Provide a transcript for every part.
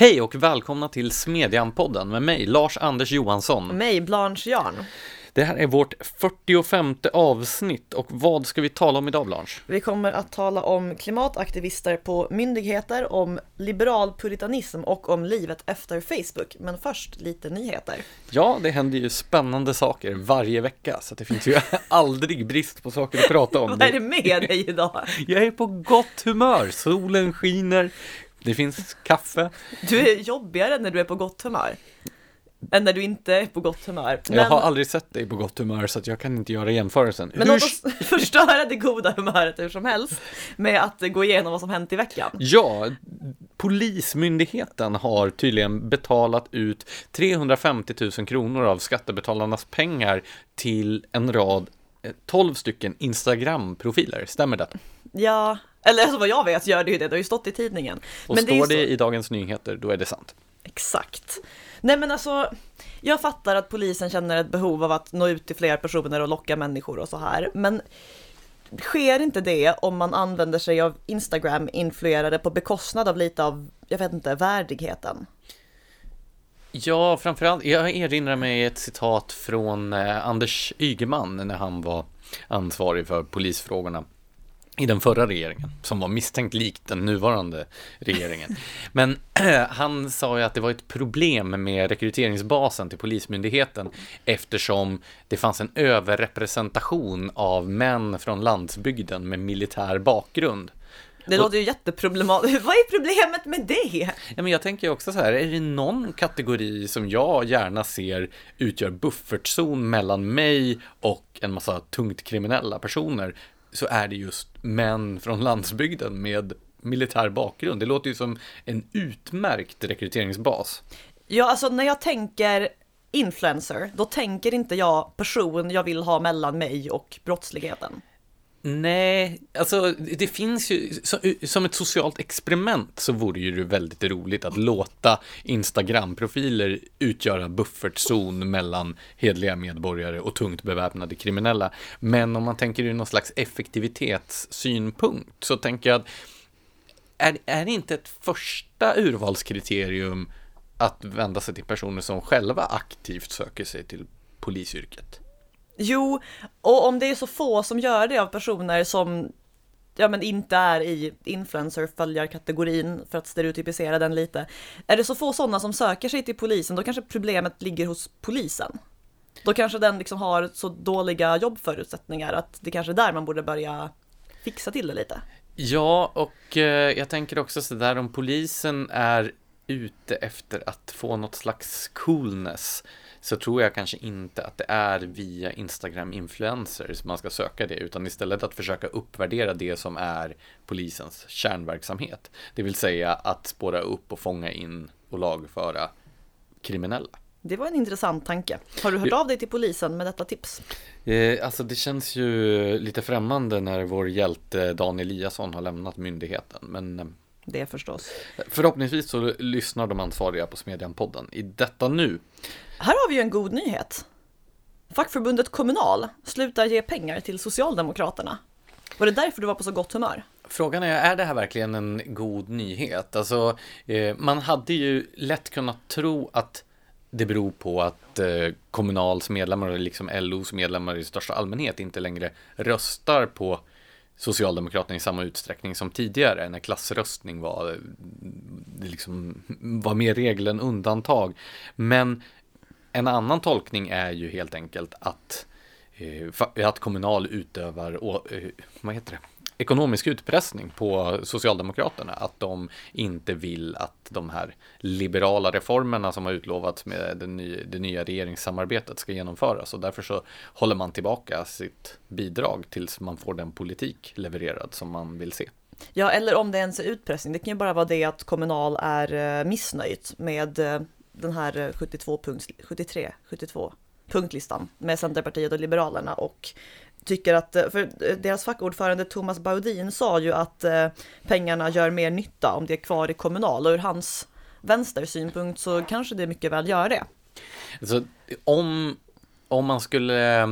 Hej och välkomna till Smedjan-podden med mig, Lars-Anders Johansson. Mig, Blanche Jarn. Det här är vårt 45 avsnitt och vad ska vi tala om idag Blanche? Vi kommer att tala om klimataktivister på myndigheter, om liberal puritanism och om livet efter Facebook. Men först lite nyheter. Ja, det händer ju spännande saker varje vecka så det finns ju aldrig brist på saker att prata om. vad är det med dig idag? Jag är på gott humör, solen skiner, det finns kaffe. Du är jobbigare när du är på gott humör. Än när du inte är på gott humör. Men... Jag har aldrig sett dig på gott humör så jag kan inte göra jämförelsen. Men hur... låt oss förstöra det goda humöret hur som helst med att gå igenom vad som hänt i veckan. Ja, Polismyndigheten har tydligen betalat ut 350 000 kronor av skattebetalarnas pengar till en rad 12 eh, stycken Instagram-profiler, stämmer det? Ja, eller alltså vad jag vet gör det ju det, det har ju stått i tidningen. Och men står det, det i Dagens Nyheter, då är det sant. Exakt. Nej men alltså, jag fattar att polisen känner ett behov av att nå ut till fler personer och locka människor och så här, men sker inte det om man använder sig av Instagram-influerade på bekostnad av lite av, jag vet inte, värdigheten? Ja, framförallt, jag erinrar mig ett citat från eh, Anders Ygeman när han var ansvarig för polisfrågorna i den förra regeringen, som var misstänkt likt den nuvarande regeringen. Men han sa ju att det var ett problem med rekryteringsbasen till Polismyndigheten eftersom det fanns en överrepresentation av män från landsbygden med militär bakgrund. Det låter ju jätteproblematiskt. Vad är problemet med det? Ja, men jag tänker också så här, är det någon kategori som jag gärna ser utgör buffertzon mellan mig och en massa tungt kriminella personer så är det just män från landsbygden med militär bakgrund. Det låter ju som en utmärkt rekryteringsbas. Ja, alltså när jag tänker influencer, då tänker inte jag person jag vill ha mellan mig och brottsligheten. Nej, alltså det finns ju, eh, som ett socialt experiment så vore ju det väldigt roligt att låta Instagram-profiler utgöra buffertzon mellan hedliga medborgare och tungt beväpnade kriminella. Men om man tänker ur någon slags effektivitetssynpunkt så tänker jag att är, är det inte ett första urvalskriterium att vända sig till personer som själva aktivt söker sig till polisyrket? Jo, och om det är så få som gör det av personer som ja, men inte är i influencer-följarkategorin för att stereotypisera den lite. Är det så få sådana som söker sig till polisen, då kanske problemet ligger hos polisen. Då kanske den liksom har så dåliga jobbförutsättningar att det kanske är där man borde börja fixa till det lite. Ja, och eh, jag tänker också sådär om polisen är ute efter att få något slags coolness så tror jag kanske inte att det är via Instagram-influencers man ska söka det, utan istället att försöka uppvärdera det som är polisens kärnverksamhet. Det vill säga att spåra upp och fånga in och lagföra kriminella. Det var en intressant tanke. Har du hört av dig till polisen med detta tips? Eh, alltså det känns ju lite främmande när vår hjälte Dan Eliasson har lämnat myndigheten, men eh, det förstås. Förhoppningsvis så lyssnar de ansvariga på Smedjan-podden i detta nu. Här har vi ju en god nyhet. Fackförbundet Kommunal slutar ge pengar till Socialdemokraterna. Var det därför du var på så gott humör? Frågan är, är det här verkligen en god nyhet? Alltså, eh, man hade ju lätt kunnat tro att det beror på att eh, Kommunals medlemmar, liksom LOs medlemmar i största allmänhet, inte längre röstar på Socialdemokraterna i samma utsträckning som tidigare när klassröstning var, eh, liksom var mer regel än undantag. Men en annan tolkning är ju helt enkelt att, eh, att Kommunal utövar, eh, vad heter det? ekonomisk utpressning på Socialdemokraterna. Att de inte vill att de här liberala reformerna som har utlovats med det nya, det nya regeringssamarbetet ska genomföras. Och därför så håller man tillbaka sitt bidrag tills man får den politik levererad som man vill se. Ja, eller om det ens är utpressning. Det kan ju bara vara det att Kommunal är eh, missnöjt med eh, den här eh, 72 punkt, 73, 72 punktlistan med Centerpartiet och Liberalerna och tycker att, eh, för eh, deras fackordförande Thomas Baudin sa ju att pengarna gör mer nytta om det är kvar i kommunal och ur hans vänstersynpunkt så kanske det mycket väl gör det. Alltså, om, om man skulle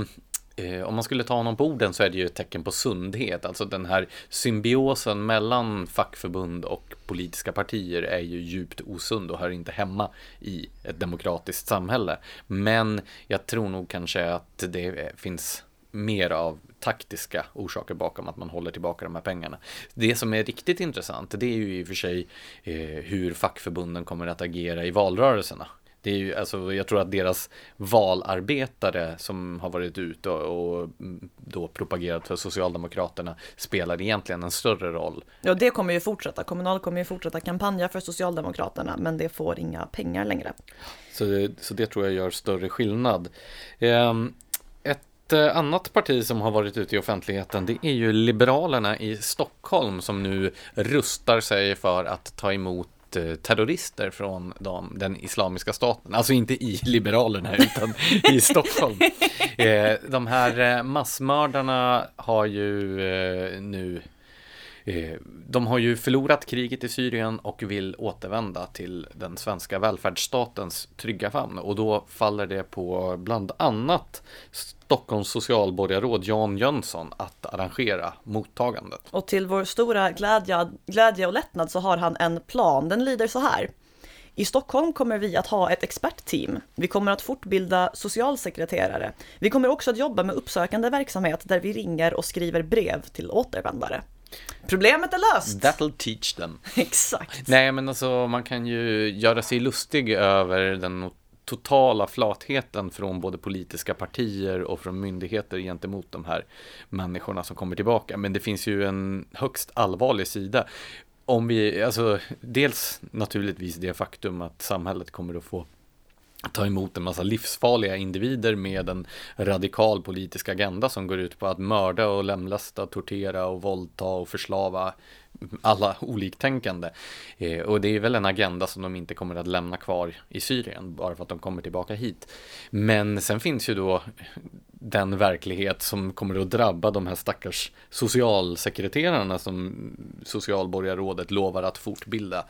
eh, om man skulle ta honom på orden så är det ju ett tecken på sundhet. Alltså den här symbiosen mellan fackförbund och politiska partier är ju djupt osund och hör inte hemma i ett demokratiskt samhälle. Men jag tror nog kanske att det finns mer av taktiska orsaker bakom att man håller tillbaka de här pengarna. Det som är riktigt intressant, det är ju i och för sig eh, hur fackförbunden kommer att agera i valrörelserna. Det är ju, alltså, jag tror att deras valarbetare som har varit ute och, och då propagerat för Socialdemokraterna spelar egentligen en större roll. Ja, det kommer ju fortsätta. Kommunal kommer ju fortsätta kampanja för Socialdemokraterna, men det får inga pengar längre. Så det, så det tror jag gör större skillnad. Um, ett eh, annat parti som har varit ute i offentligheten det är ju Liberalerna i Stockholm som nu rustar sig för att ta emot terrorister från de, den islamiska staten. Alltså inte i Liberalerna utan i Stockholm. Eh, de här massmördarna har ju nu Eh, de har ju förlorat kriget i Syrien och vill återvända till den svenska välfärdsstatens trygga famn och då faller det på bland annat Stockholms socialborgarråd Jan Jönsson att arrangera mottagandet. Och till vår stora glädje, glädje och lättnad så har han en plan. Den lyder så här. I Stockholm kommer vi att ha ett expertteam. Vi kommer att fortbilda socialsekreterare. Vi kommer också att jobba med uppsökande verksamhet där vi ringer och skriver brev till återvändare. Problemet är löst! That'll teach them. Exakt. Nej, men alltså man kan ju göra sig lustig över den totala flatheten från både politiska partier och från myndigheter gentemot de här människorna som kommer tillbaka. Men det finns ju en högst allvarlig sida. Om vi, alltså, dels naturligtvis det faktum att samhället kommer att få ta emot en massa livsfarliga individer med en radikal politisk agenda som går ut på att mörda och lemlästa, tortera och våldta och förslava alla oliktänkande. Eh, och det är väl en agenda som de inte kommer att lämna kvar i Syrien bara för att de kommer tillbaka hit. Men sen finns ju då den verklighet som kommer att drabba de här stackars socialsekreterarna som socialborgarrådet lovar att fortbilda.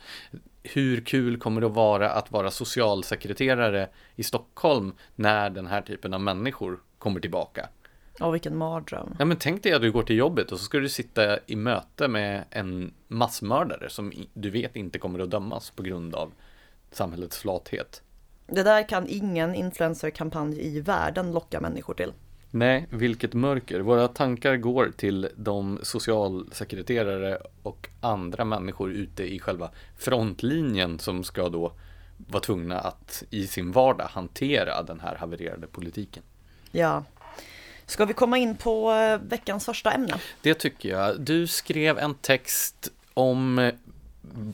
Hur kul kommer det att vara att vara socialsekreterare i Stockholm när den här typen av människor kommer tillbaka? Ja, vilken mardröm. Ja, men tänk dig att du går till jobbet och så ska du sitta i möte med en massmördare som du vet inte kommer att dömas på grund av samhällets flathet. Det där kan ingen influencerkampanj i världen locka människor till. Nej, vilket mörker. Våra tankar går till de socialsekreterare och andra människor ute i själva frontlinjen som ska då vara tvungna att i sin vardag hantera den här havererade politiken. Ja, Ska vi komma in på eh, veckans första ämne? Det tycker jag. Du skrev en text om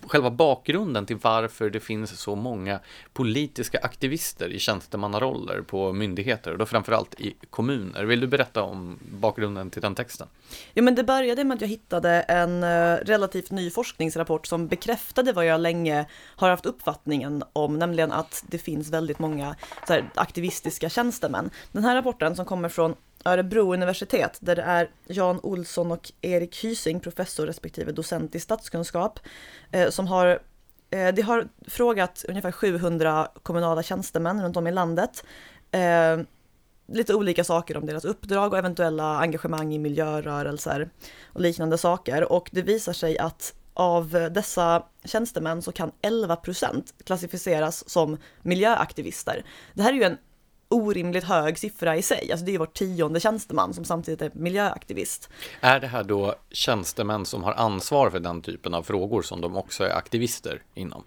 själva bakgrunden till varför det finns så många politiska aktivister i tjänstemannaroller på myndigheter och då framförallt i kommuner. Vill du berätta om bakgrunden till den texten? Jo, men det började med att jag hittade en eh, relativt ny forskningsrapport som bekräftade vad jag länge har haft uppfattningen om, nämligen att det finns väldigt många här, aktivistiska tjänstemän. Den här rapporten som kommer från Örebro universitet där det är Jan Olsson och Erik Hysing, professor respektive docent i statskunskap, eh, som har eh, de har frågat ungefär 700 kommunala tjänstemän runt om i landet eh, lite olika saker om deras uppdrag och eventuella engagemang i miljörörelser och liknande saker. Och det visar sig att av dessa tjänstemän så kan 11 procent klassificeras som miljöaktivister. Det här är ju en orimligt hög siffra i sig. Alltså det är vår tionde tjänsteman som samtidigt är miljöaktivist. Är det här då tjänstemän som har ansvar för den typen av frågor som de också är aktivister inom?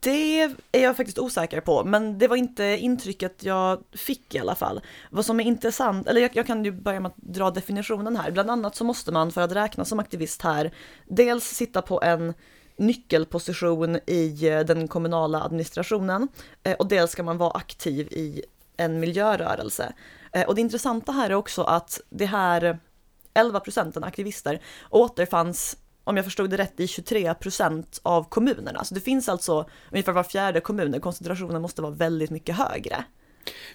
Det är jag faktiskt osäker på, men det var inte intrycket jag fick i alla fall. Vad som är intressant, eller jag, jag, kan ju börja med att dra definitionen här. Bland annat så måste man för att räknas som aktivist här dels sitta på en nyckelposition i eh, den kommunala administrationen eh, och dels ska man vara aktiv i en miljörörelse. Eh, och det intressanta här är också att det här 11 procenten aktivister återfanns om jag förstod det rätt, i 23 procent av kommunerna. Så det finns alltså ungefär var fjärde kommun, koncentrationen måste vara väldigt mycket högre.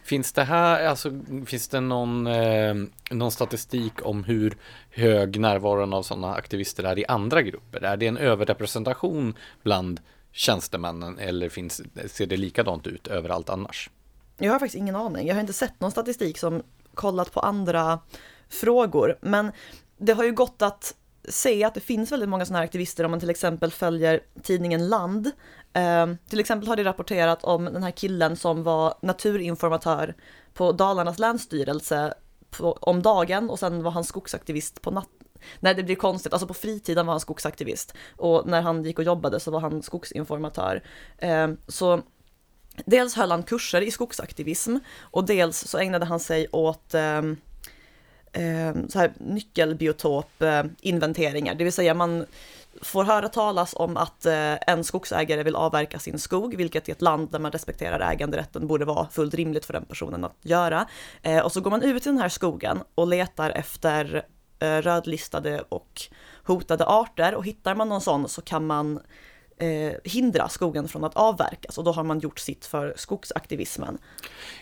Finns det här, alltså finns det någon, eh, någon statistik om hur hög närvaron av sådana aktivister är i andra grupper? Är det en överrepresentation bland tjänstemännen eller finns, ser det likadant ut överallt annars? Jag har faktiskt ingen aning. Jag har inte sett någon statistik som kollat på andra frågor. Men det har ju gått att se att det finns väldigt många sådana här aktivister om man till exempel följer tidningen Land. Ehm, till exempel har det rapporterat om den här killen som var naturinformatör på Dalarnas länsstyrelse på, om dagen och sen var han skogsaktivist på natten. Nej, det blir konstigt. Alltså på fritiden var han skogsaktivist och när han gick och jobbade så var han skogsinformatör. Ehm, så dels höll han kurser i skogsaktivism och dels så ägnade han sig åt ehm, så här nyckelbiotopinventeringar, eh, det vill säga man får höra talas om att eh, en skogsägare vill avverka sin skog, vilket i ett land där man respekterar äganderätten borde vara fullt rimligt för den personen att göra. Eh, och så går man ut i den här skogen och letar efter eh, rödlistade och hotade arter och hittar man någon sån så kan man eh, hindra skogen från att avverkas och då har man gjort sitt för skogsaktivismen.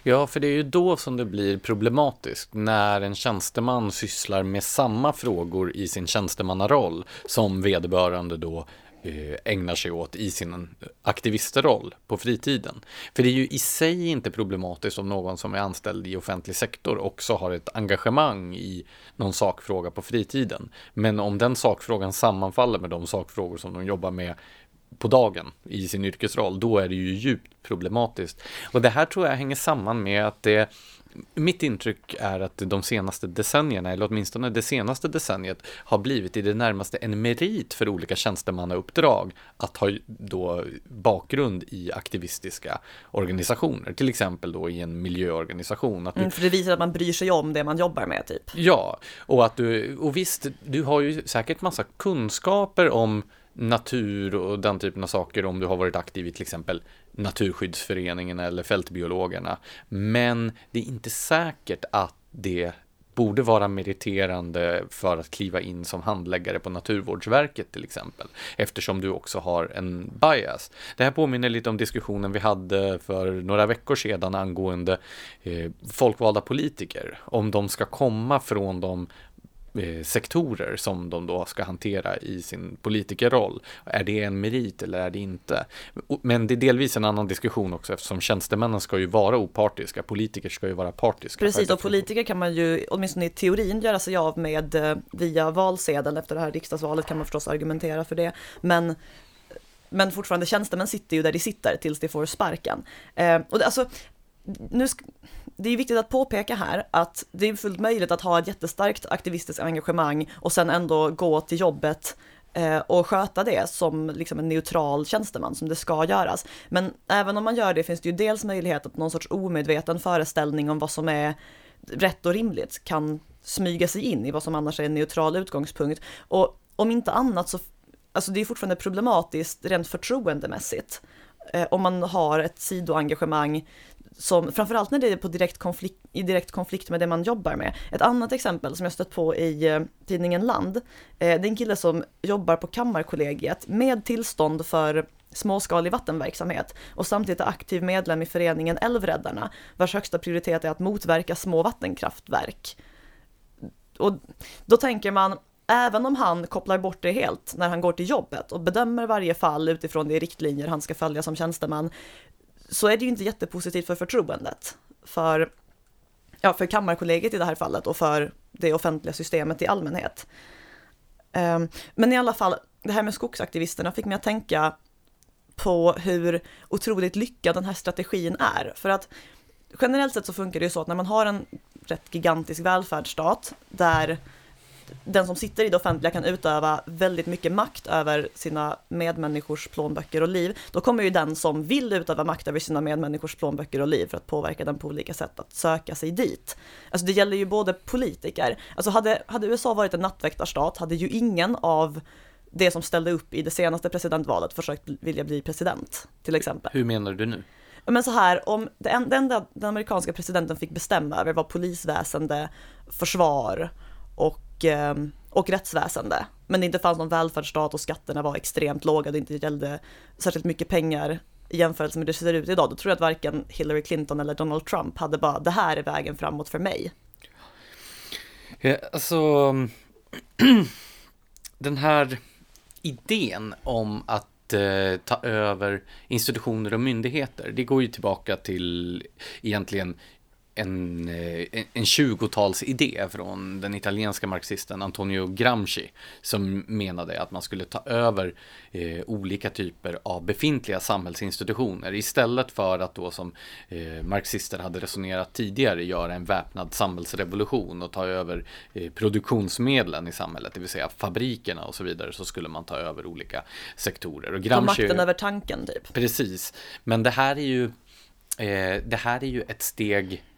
Ja, för det är ju då som det blir problematiskt när en tjänsteman sysslar med samma frågor i sin tjänstemannaroll som vederbörande då eh, ägnar sig åt i sin aktivistroll på fritiden. För det är ju i sig inte problematiskt om någon som är anställd i offentlig sektor också har ett engagemang i någon sakfråga på fritiden. Men om den sakfrågan sammanfaller med de sakfrågor som de jobbar med på dagen i sin yrkesroll, då är det ju djupt problematiskt. Och det här tror jag hänger samman med att det mitt intryck är att de senaste decennierna, eller åtminstone det senaste decenniet, har blivit i det närmaste en merit för olika tjänstemannauppdrag att ha då bakgrund i aktivistiska organisationer, till exempel då i en miljöorganisation. Att du... mm, för det visar att man bryr sig om det man jobbar med, typ. Ja, och att du, och visst, du har ju säkert massa kunskaper om natur och den typen av saker om du har varit aktiv i till exempel Naturskyddsföreningen eller Fältbiologerna. Men det är inte säkert att det borde vara meriterande för att kliva in som handläggare på Naturvårdsverket till exempel, eftersom du också har en bias. Det här påminner lite om diskussionen vi hade för några veckor sedan angående eh, folkvalda politiker, om de ska komma från de sektorer som de då ska hantera i sin politikerroll. Är det en merit eller är det inte? Men det är delvis en annan diskussion också eftersom tjänstemännen ska ju vara opartiska, politiker ska ju vara partiska. Precis, och politiker kan man ju åtminstone i teorin göra sig av med eh, via valsedeln efter det här riksdagsvalet kan man förstås argumentera för det. Men men fortfarande tjänstemän sitter ju där de sitter tills de får sparken. Eh, och det, alltså, nu, det är viktigt att påpeka här att det är fullt möjligt att ha ett jättestarkt aktivistiskt engagemang och sen ändå gå till jobbet eh, och sköta det som liksom en neutral tjänsteman som det ska göras. Men även om man gör det finns det ju dels möjlighet att någon sorts omedveten föreställning om vad som är rätt och rimligt kan smyga sig in i vad som annars är en neutral utgångspunkt. Och om inte annat så, alltså det är fortfarande problematiskt rent förtroendemässigt eh, om man har ett sidoengagemang som framförallt när det är på direkt konflikt, i direkt konflikt med det man jobbar med. Ett annat exempel som jag stött på i eh, tidningen Land, eh, det är en kille som jobbar på Kammarkollegiet med tillstånd för småskalig vattenverksamhet och samtidigt är aktiv medlem i föreningen Älvräddarna, vars högsta prioritet är att motverka små vattenkraftverk. Och då tänker man, även om han kopplar bort det helt när han går till jobbet och bedömer varje fall utifrån de riktlinjer han ska följa som tjänsteman, så är det ju inte jättepositivt för förtroendet för, ja, för Kammarkollegiet i det här fallet och för det offentliga systemet i allmänhet. Ehm, men i alla fall, det här med skogsaktivisterna fick mig att tänka på hur otroligt lyckad den här strategin är. För att generellt sett så funkar det ju så att när man har en rätt gigantisk välfärdsstat där den som sitter i det offentliga kan utöva väldigt mycket makt över sina medmänniskors plånböcker och liv, då kommer ju den som vill utöva makt över sina medmänniskors plånböcker och liv för att påverka den på olika sätt att söka sig dit. Alltså det gäller ju både politiker, alltså hade, hade USA varit en nattväktarstat hade ju ingen av det som ställde upp i det senaste presidentvalet försökt vilja bli president, till exempel. Hur menar du nu? Men så här, om det enda den amerikanska presidenten fick bestämma över var polisväsende, försvar och och, eh, och rättsväsende. Men det inte fanns någon välfärdsstat och skatterna var extremt låga, det inte gällde särskilt mycket pengar i jämförelse med hur det ser ut idag, då tror jag att varken Hillary Clinton eller Donald Trump hade bara det här är vägen framåt för mig. Ja, alltså, den här idén om att eh, ta över institutioner och myndigheter, det går ju tillbaka till egentligen en, en 20-talsidé från den italienska marxisten Antonio Gramsci som menade att man skulle ta över eh, olika typer av befintliga samhällsinstitutioner istället för att då som eh, marxister hade resonerat tidigare göra en väpnad samhällsrevolution och ta över eh, produktionsmedlen i samhället, det vill säga fabrikerna och så vidare, så skulle man ta över olika sektorer. Och Gramsci, makten över tanken typ. Precis, men det här är ju eh, det här är ju ett steg Eh,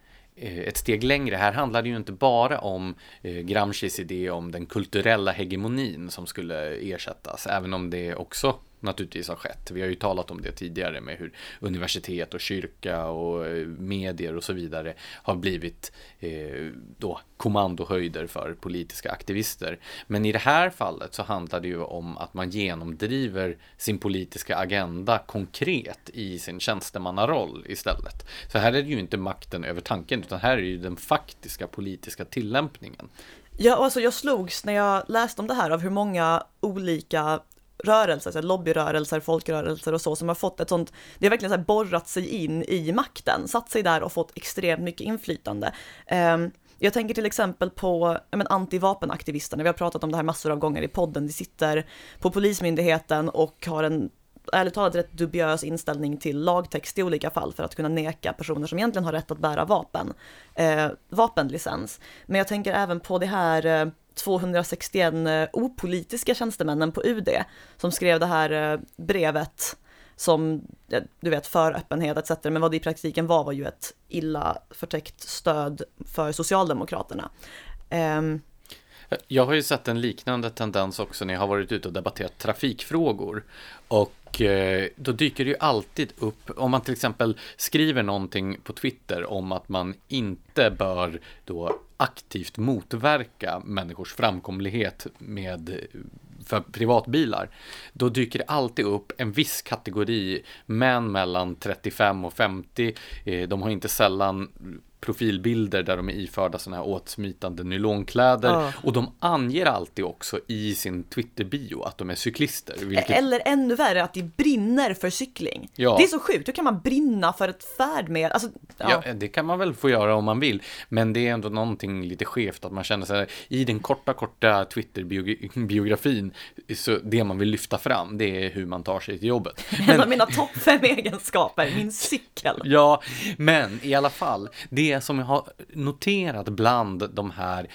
Eh, ett steg längre. Här handlar det ju inte bara om eh, Gramscis idé om den kulturella hegemonin som skulle ersättas, även om det också naturligtvis har skett. Vi har ju talat om det tidigare med hur universitet och kyrka och eh, medier och så vidare har blivit eh, då kommandohöjder för politiska aktivister. Men i det här fallet så handlar det ju om att man genomdriver sin politiska agenda konkret i sin tjänstemannaroll istället. Så här är det ju inte makten över tanken utan här är det ju den faktiska politiska tillämpningen. Ja, alltså jag slogs när jag läste om det här av hur många olika rörelser, så lobbyrörelser, folkrörelser och så, som har fått ett sånt, det har verkligen så här borrat sig in i makten, satt sig där och fått extremt mycket inflytande. Um, jag tänker till exempel på men, antivapenaktivisterna, vi har pratat om det här massor av gånger i podden, de sitter på Polismyndigheten och har en ärligt talat rätt dubiös inställning till lagtext i olika fall för att kunna neka personer som egentligen har rätt att bära vapen, eh, vapenlicens. Men jag tänker även på det här eh, 261 eh, opolitiska tjänstemännen på UD som skrev det här eh, brevet som, du vet, för öppenhet etc. Men vad det i praktiken var var ju ett illa förtäckt stöd för Socialdemokraterna. Um, jag har ju sett en liknande tendens också när jag har varit ute och debatterat trafikfrågor. Och eh, då dyker det ju alltid upp, om man till exempel skriver någonting på Twitter om att man inte bör då aktivt motverka människors framkomlighet med för privatbilar, då dyker det alltid upp en viss kategori män mellan 35 och 50. Eh, de har inte sällan profilbilder där de är iförda sådana här åtsmitande nylonkläder. Ja. Och de anger alltid också i sin Twitter-bio att de är cyklister. Vilket... Eller ännu värre, att de brinner för cykling. Ja. Det är så sjukt, hur kan man brinna för ett färdmedel? Alltså, ja. ja. det kan man väl få göra om man vill. Men det är ändå någonting lite skevt att man känner sig, i den korta, korta Twitter-biografin, så det man vill lyfta fram, det är hur man tar sig till jobbet. Men... En av mina topp fem egenskaper, min cykel. Ja, men i alla fall, det det som jag har noterat bland de här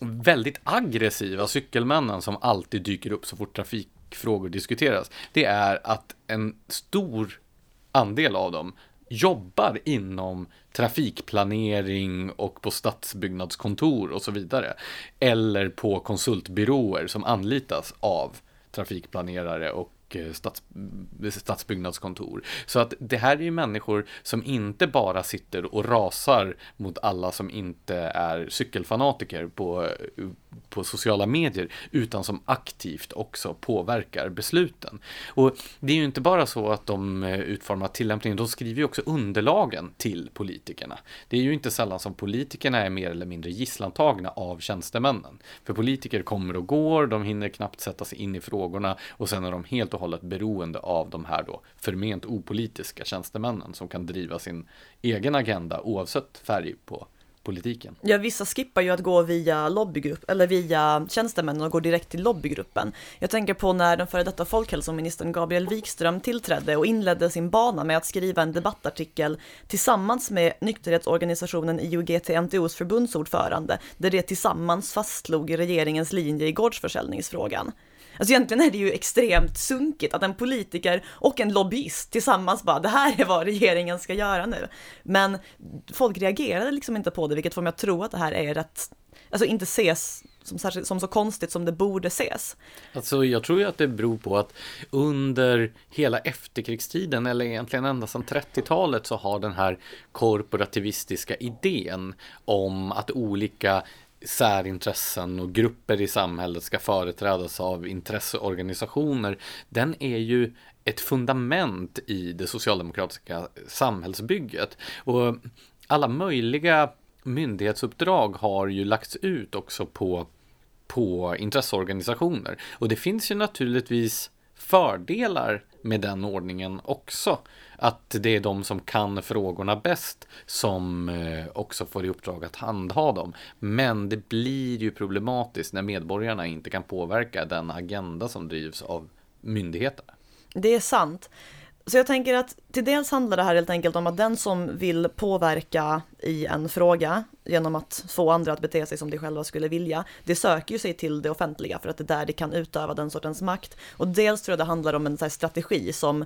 väldigt aggressiva cykelmännen som alltid dyker upp så fort trafikfrågor diskuteras, det är att en stor andel av dem jobbar inom trafikplanering och på stadsbyggnadskontor och så vidare. Eller på konsultbyråer som anlitas av trafikplanerare och och eh, stats, eh, stadsbyggnadskontor. Så att det här är ju människor som inte bara sitter och rasar mot alla som inte är cykelfanatiker på, eh, på sociala medier, utan som aktivt också påverkar besluten. Och det är ju inte bara så att de eh, utformar tillämpningen, de skriver ju också underlagen till politikerna. Det är ju inte sällan som politikerna är mer eller mindre gisslantagna av tjänstemännen. För politiker kommer och går, de hinner knappt sätta sig in i frågorna och sen är de helt och hållet beroende av de här då förment opolitiska tjänstemännen som kan driva sin egen agenda oavsett färg på politiken. Ja, vissa skippar ju att gå via lobbygrupp eller via tjänstemännen och går direkt till lobbygruppen. Jag tänker på när den före detta folkhälsoministern Gabriel Wikström tillträdde och inledde sin bana med att skriva en debattartikel tillsammans med nykterhetsorganisationen IOGT-NTOs förbundsordförande, där det tillsammans fastslog regeringens linje i gårdsförsäljningsfrågan. Alltså egentligen är det ju extremt sunkigt att en politiker och en lobbyist tillsammans bara, det här är vad regeringen ska göra nu. Men folk reagerade liksom inte på det, vilket får mig att tro att det här är rätt, alltså inte ses som, särskilt, som så konstigt som det borde ses. Alltså jag tror ju att det beror på att under hela efterkrigstiden, eller egentligen ända sedan 30-talet, så har den här korporativistiska idén om att olika särintressen och grupper i samhället ska företrädas av intresseorganisationer, den är ju ett fundament i det socialdemokratiska samhällsbygget. Och alla möjliga myndighetsuppdrag har ju lagts ut också på, på intresseorganisationer. Och det finns ju naturligtvis fördelar med den ordningen också. Att det är de som kan frågorna bäst som eh, också får i uppdrag att handha dem. Men det blir ju problematiskt när medborgarna inte kan påverka den agenda som drivs av myndigheterna. Det är sant. Så jag tänker att till dels handlar det här helt enkelt om att den som vill påverka i en fråga genom att få andra att bete sig som de själva skulle vilja, det söker ju sig till det offentliga för att det är där de kan utöva den sortens makt. Och dels tror jag det handlar om en så strategi som,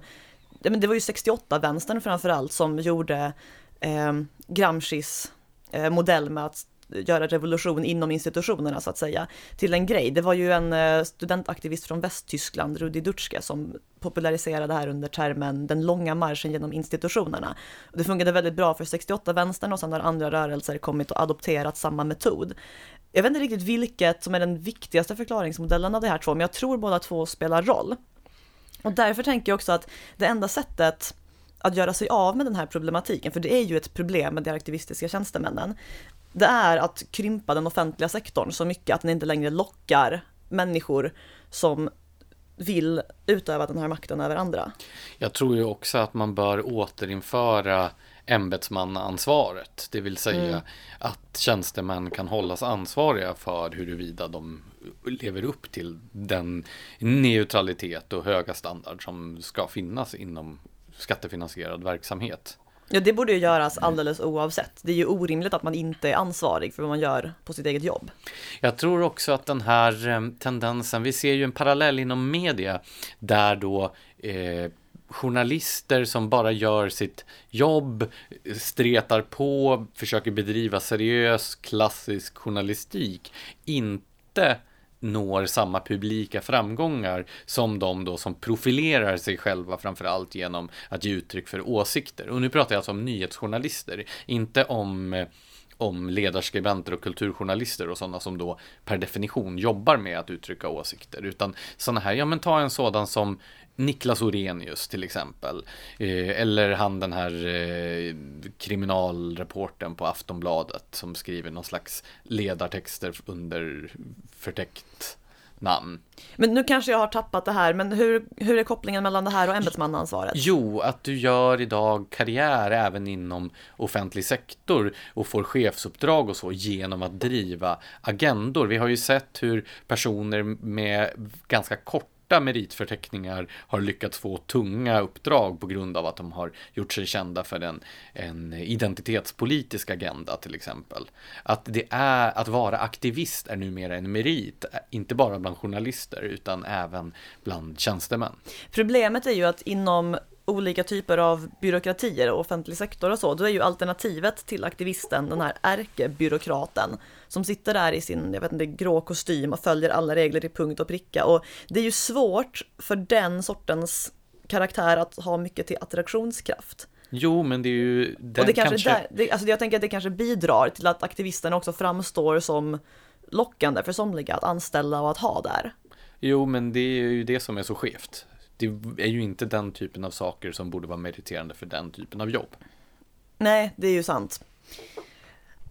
det var ju 68-vänstern framförallt som gjorde eh, Gramscis eh, modell med att göra revolution inom institutionerna så att säga, till en grej. Det var ju en eh, studentaktivist från Västtyskland, Rudi Dutschke, som populariserade det här under termen den långa marschen genom institutionerna. Det funkade väldigt bra för 68-vänstern och sen har andra rörelser kommit och adopterat samma metod. Jag vet inte riktigt vilket som är den viktigaste förklaringsmodellen av de här två, men jag tror båda två spelar roll. Och därför tänker jag också att det enda sättet att göra sig av med den här problematiken, för det är ju ett problem med de aktivistiska tjänstemännen, det är att krympa den offentliga sektorn så mycket att den inte längre lockar människor som vill utöva den här makten över andra. Jag tror ju också att man bör återinföra ämbetsmannaansvaret, det vill säga mm. att tjänstemän kan hållas ansvariga för huruvida de lever upp till den neutralitet och höga standard som ska finnas inom skattefinansierad verksamhet. Ja, det borde ju göras alldeles oavsett. Det är ju orimligt att man inte är ansvarig för vad man gör på sitt eget jobb. Jag tror också att den här eh, tendensen, vi ser ju en parallell inom media där då eh, journalister som bara gör sitt jobb, stretar på, försöker bedriva seriös klassisk journalistik, inte når samma publika framgångar som de då som profilerar sig själva framförallt genom att ge uttryck för åsikter. Och nu pratar jag alltså om nyhetsjournalister, inte om eh, om ledarskribenter och kulturjournalister och sådana som då per definition jobbar med att uttrycka åsikter. Utan sådana här, ja men ta en sådan som Niklas Orenius till exempel. Eh, eller han den här eh, kriminalreporten på Aftonbladet som skriver någon slags ledartexter under förtäckt namn. Men nu kanske jag har tappat det här, men hur, hur är kopplingen mellan det här och ämbetsmannaansvaret? Jo, att du gör idag karriär även inom offentlig sektor och får chefsuppdrag och så genom att driva agendor. Vi har ju sett hur personer med ganska kort korta meritförteckningar har lyckats få tunga uppdrag på grund av att de har gjort sig kända för en, en identitetspolitisk agenda till exempel. Att det är att vara aktivist är numera en merit, inte bara bland journalister utan även bland tjänstemän. Problemet är ju att inom olika typer av byråkratier och offentlig sektor och så, då är ju alternativet till aktivisten den här ärkebyråkraten som sitter där i sin, jag vet inte, grå kostym och följer alla regler till punkt och pricka. Och det är ju svårt för den sortens karaktär att ha mycket till attraktionskraft. Jo, men det är ju... Den och det kanske, kanske... Där, det, alltså jag tänker att det kanske bidrar till att aktivisterna också framstår som lockande för somliga att anställa och att ha där. Jo, men det är ju det som är så skevt det är ju inte den typen av saker som borde vara meriterande för den typen av jobb. Nej, det är ju sant.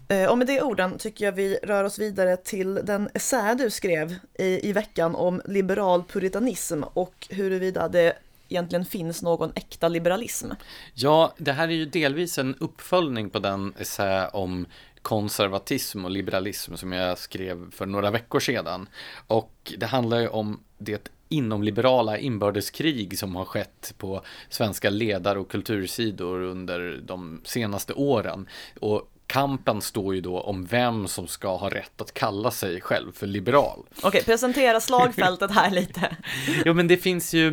Eh, och med de orden tycker jag vi rör oss vidare till den essä du skrev i, i veckan om liberal puritanism och huruvida det egentligen finns någon äkta liberalism. Ja, det här är ju delvis en uppföljning på den essä om konservatism och liberalism som jag skrev för några veckor sedan. Och det handlar ju om det inomliberala inbördeskrig som har skett på svenska ledar och kultursidor under de senaste åren. Och kampen står ju då om vem som ska ha rätt att kalla sig själv för liberal. Okej, presentera slagfältet här lite. jo, men det finns ju,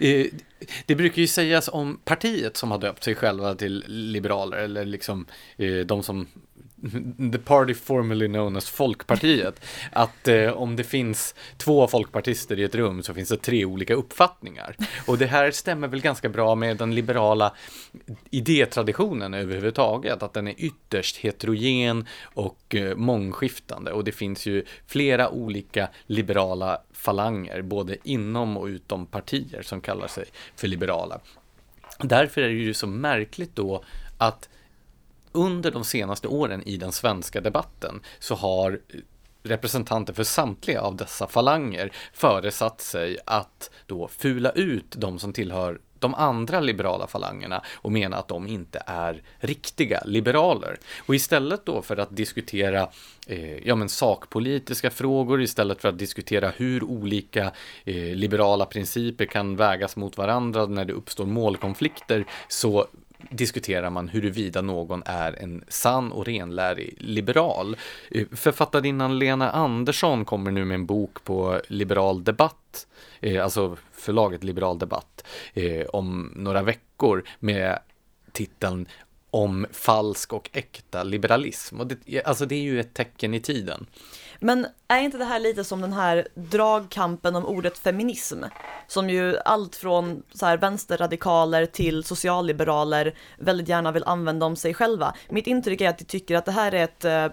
eh, det brukar ju sägas om partiet som har döpt sig själva till liberaler, eller liksom eh, de som the party formerly known as Folkpartiet, att eh, om det finns två folkpartister i ett rum så finns det tre olika uppfattningar. Och det här stämmer väl ganska bra med den liberala idétraditionen överhuvudtaget, att den är ytterst heterogen och eh, mångskiftande. Och det finns ju flera olika liberala falanger, både inom och utom partier som kallar sig för liberala. Därför är det ju så märkligt då att under de senaste åren i den svenska debatten så har representanter för samtliga av dessa falanger föresatt sig att då fula ut de som tillhör de andra liberala falangerna och mena att de inte är riktiga liberaler. Och istället då för att diskutera eh, ja, men sakpolitiska frågor, istället för att diskutera hur olika eh, liberala principer kan vägas mot varandra när det uppstår målkonflikter, så diskuterar man huruvida någon är en sann och renlärig liberal. Eh, författarinnan Lena Andersson kommer nu med en bok på Liberal Debatt, eh, alltså förlaget Liberal Debatt, eh, om några veckor med titeln om falsk och äkta liberalism. Och det, alltså det är ju ett tecken i tiden. Men är inte det här lite som den här dragkampen om ordet feminism? Som ju allt från så här vänsterradikaler till socialliberaler väldigt gärna vill använda om sig själva. Mitt intryck är att de tycker att det här är ett eh,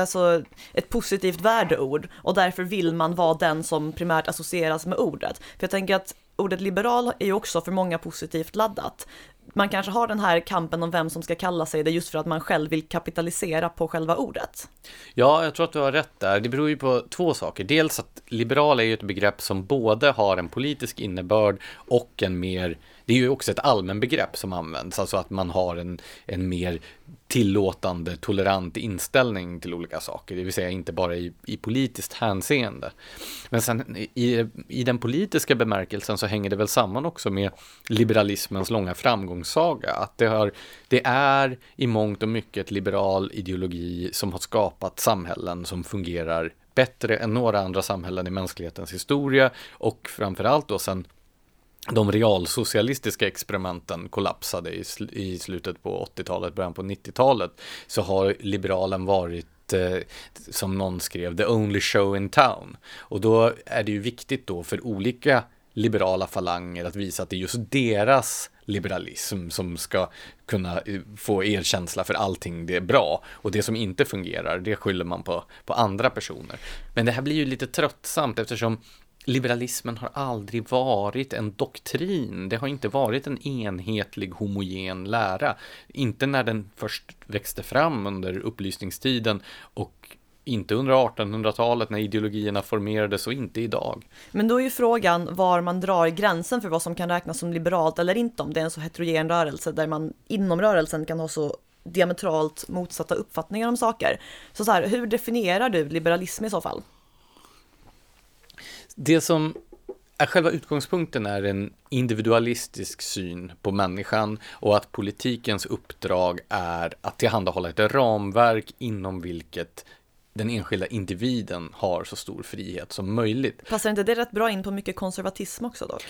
alltså ett positivt värdeord och därför vill man vara den som primärt associeras med ordet. För jag tänker att ordet liberal är ju också för många positivt laddat man kanske har den här kampen om vem som ska kalla sig det just för att man själv vill kapitalisera på själva ordet. Ja, jag tror att du har rätt där. Det beror ju på två saker. Dels att liberal är ju ett begrepp som både har en politisk innebörd och en mer det är ju också ett allmänbegrepp som används, alltså att man har en, en mer tillåtande, tolerant inställning till olika saker, det vill säga inte bara i, i politiskt hänseende. Men sen i, i den politiska bemärkelsen så hänger det väl samman också med liberalismens långa framgångssaga, att det, har, det är i mångt och mycket liberal ideologi som har skapat samhällen som fungerar bättre än några andra samhällen i mänsklighetens historia och framförallt då sen de realsocialistiska experimenten kollapsade i, sl i slutet på 80-talet, början på 90-talet, så har liberalen varit eh, som någon skrev, the only show in town. Och då är det ju viktigt då för olika liberala falanger att visa att det är just deras liberalism som ska kunna eh, få erkänsla för allting det är bra och det som inte fungerar det skyller man på, på andra personer. Men det här blir ju lite tröttsamt eftersom liberalismen har aldrig varit en doktrin. Det har inte varit en enhetlig homogen lära. Inte när den först växte fram under upplysningstiden och inte under 1800-talet när ideologierna formerades och inte idag. Men då är ju frågan var man drar gränsen för vad som kan räknas som liberalt eller inte om det är en så heterogen rörelse där man inom rörelsen kan ha så diametralt motsatta uppfattningar om saker. Så, så här, hur definierar du liberalism i så fall? Det som är själva utgångspunkten är en individualistisk syn på människan och att politikens uppdrag är att tillhandahålla ett ramverk inom vilket den enskilda individen har så stor frihet som möjligt. Passar inte det rätt bra in på mycket konservatism också dock?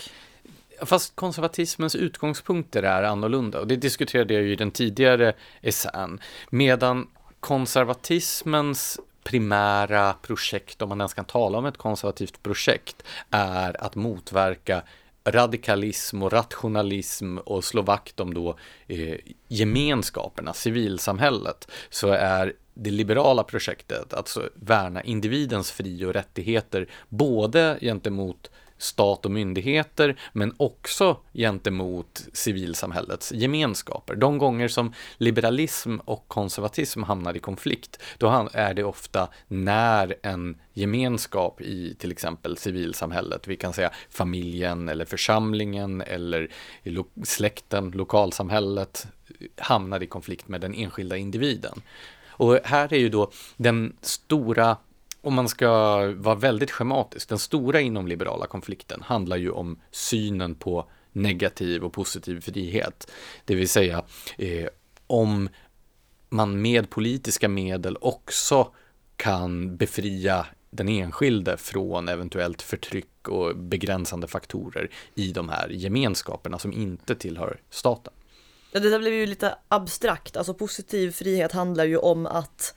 Fast konservatismens utgångspunkter är annorlunda och det diskuterade jag ju i den tidigare essän. Medan konservatismens primära projekt, om man ens kan tala om ett konservativt projekt, är att motverka radikalism och rationalism och slå vakt om då eh, gemenskaperna, civilsamhället, så är det liberala projektet, alltså värna individens fri och rättigheter, både gentemot stat och myndigheter, men också gentemot civilsamhällets gemenskaper. De gånger som liberalism och konservatism hamnar i konflikt, då är det ofta när en gemenskap i till exempel civilsamhället, vi kan säga familjen eller församlingen eller släkten, lokalsamhället, hamnar i konflikt med den enskilda individen. Och här är ju då den stora om man ska vara väldigt schematisk, den stora inom liberala konflikten handlar ju om synen på negativ och positiv frihet. Det vill säga eh, om man med politiska medel också kan befria den enskilde från eventuellt förtryck och begränsande faktorer i de här gemenskaperna som inte tillhör staten. Ja, det där blev ju lite abstrakt, alltså positiv frihet handlar ju om att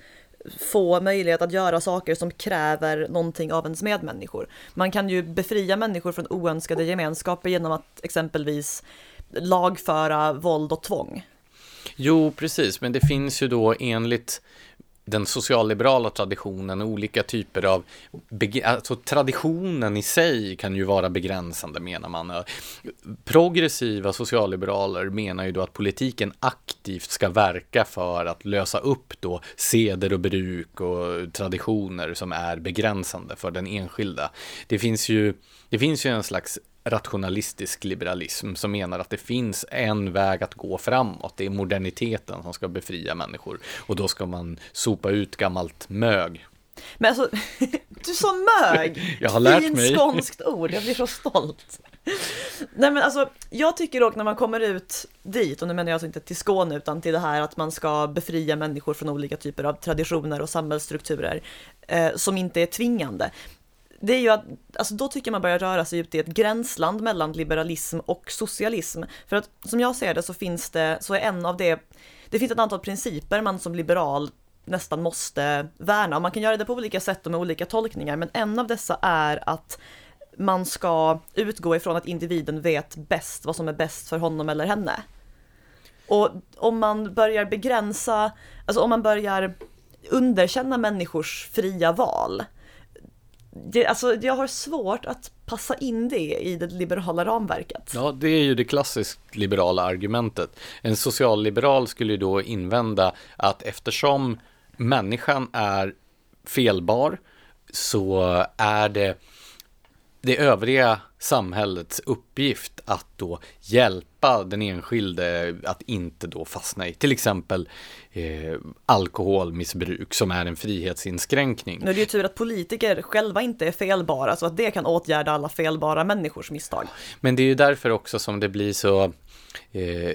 få möjlighet att göra saker som kräver någonting av ens medmänniskor. Man kan ju befria människor från oönskade gemenskaper genom att exempelvis lagföra våld och tvång. Jo, precis, men det finns ju då enligt den socialliberala traditionen, olika typer av, alltså traditionen i sig kan ju vara begränsande menar man. Progressiva socialliberaler menar ju då att politiken aktivt ska verka för att lösa upp då seder och bruk och traditioner som är begränsande för den enskilda. Det finns ju, det finns ju en slags rationalistisk liberalism som menar att det finns en väg att gå framåt. Det är moderniteten som ska befria människor och då ska man sopa ut gammalt mög. Men alltså, du sa mög! Jag har lärt mig. skånskt ord, jag blir så stolt. Nej men alltså, jag tycker dock när man kommer ut dit, och nu menar jag alltså inte till Skåne utan till det här att man ska befria människor från olika typer av traditioner och samhällsstrukturer eh, som inte är tvingande det är ju att, alltså då tycker man börjar röra sig ut i ett gränsland mellan liberalism och socialism. För att som jag ser det så finns det, så är en av det, det finns ett antal principer man som liberal nästan måste värna. Och man kan göra det på olika sätt och med olika tolkningar, men en av dessa är att man ska utgå ifrån att individen vet bäst vad som är bäst för honom eller henne. Och om man börjar begränsa, alltså om man börjar underkänna människors fria val, det, alltså, jag har svårt att passa in det i det liberala ramverket. Ja, det är ju det klassiskt liberala argumentet. En socialliberal skulle ju då invända att eftersom människan är felbar så är det det övriga samhällets uppgift att då hjälpa den enskilde att inte då fastna i till exempel eh, alkoholmissbruk som är en frihetsinskränkning. Nu är det ju tur att politiker själva inte är felbara så att det kan åtgärda alla felbara människors misstag. Men det är ju därför också som det blir så Eh,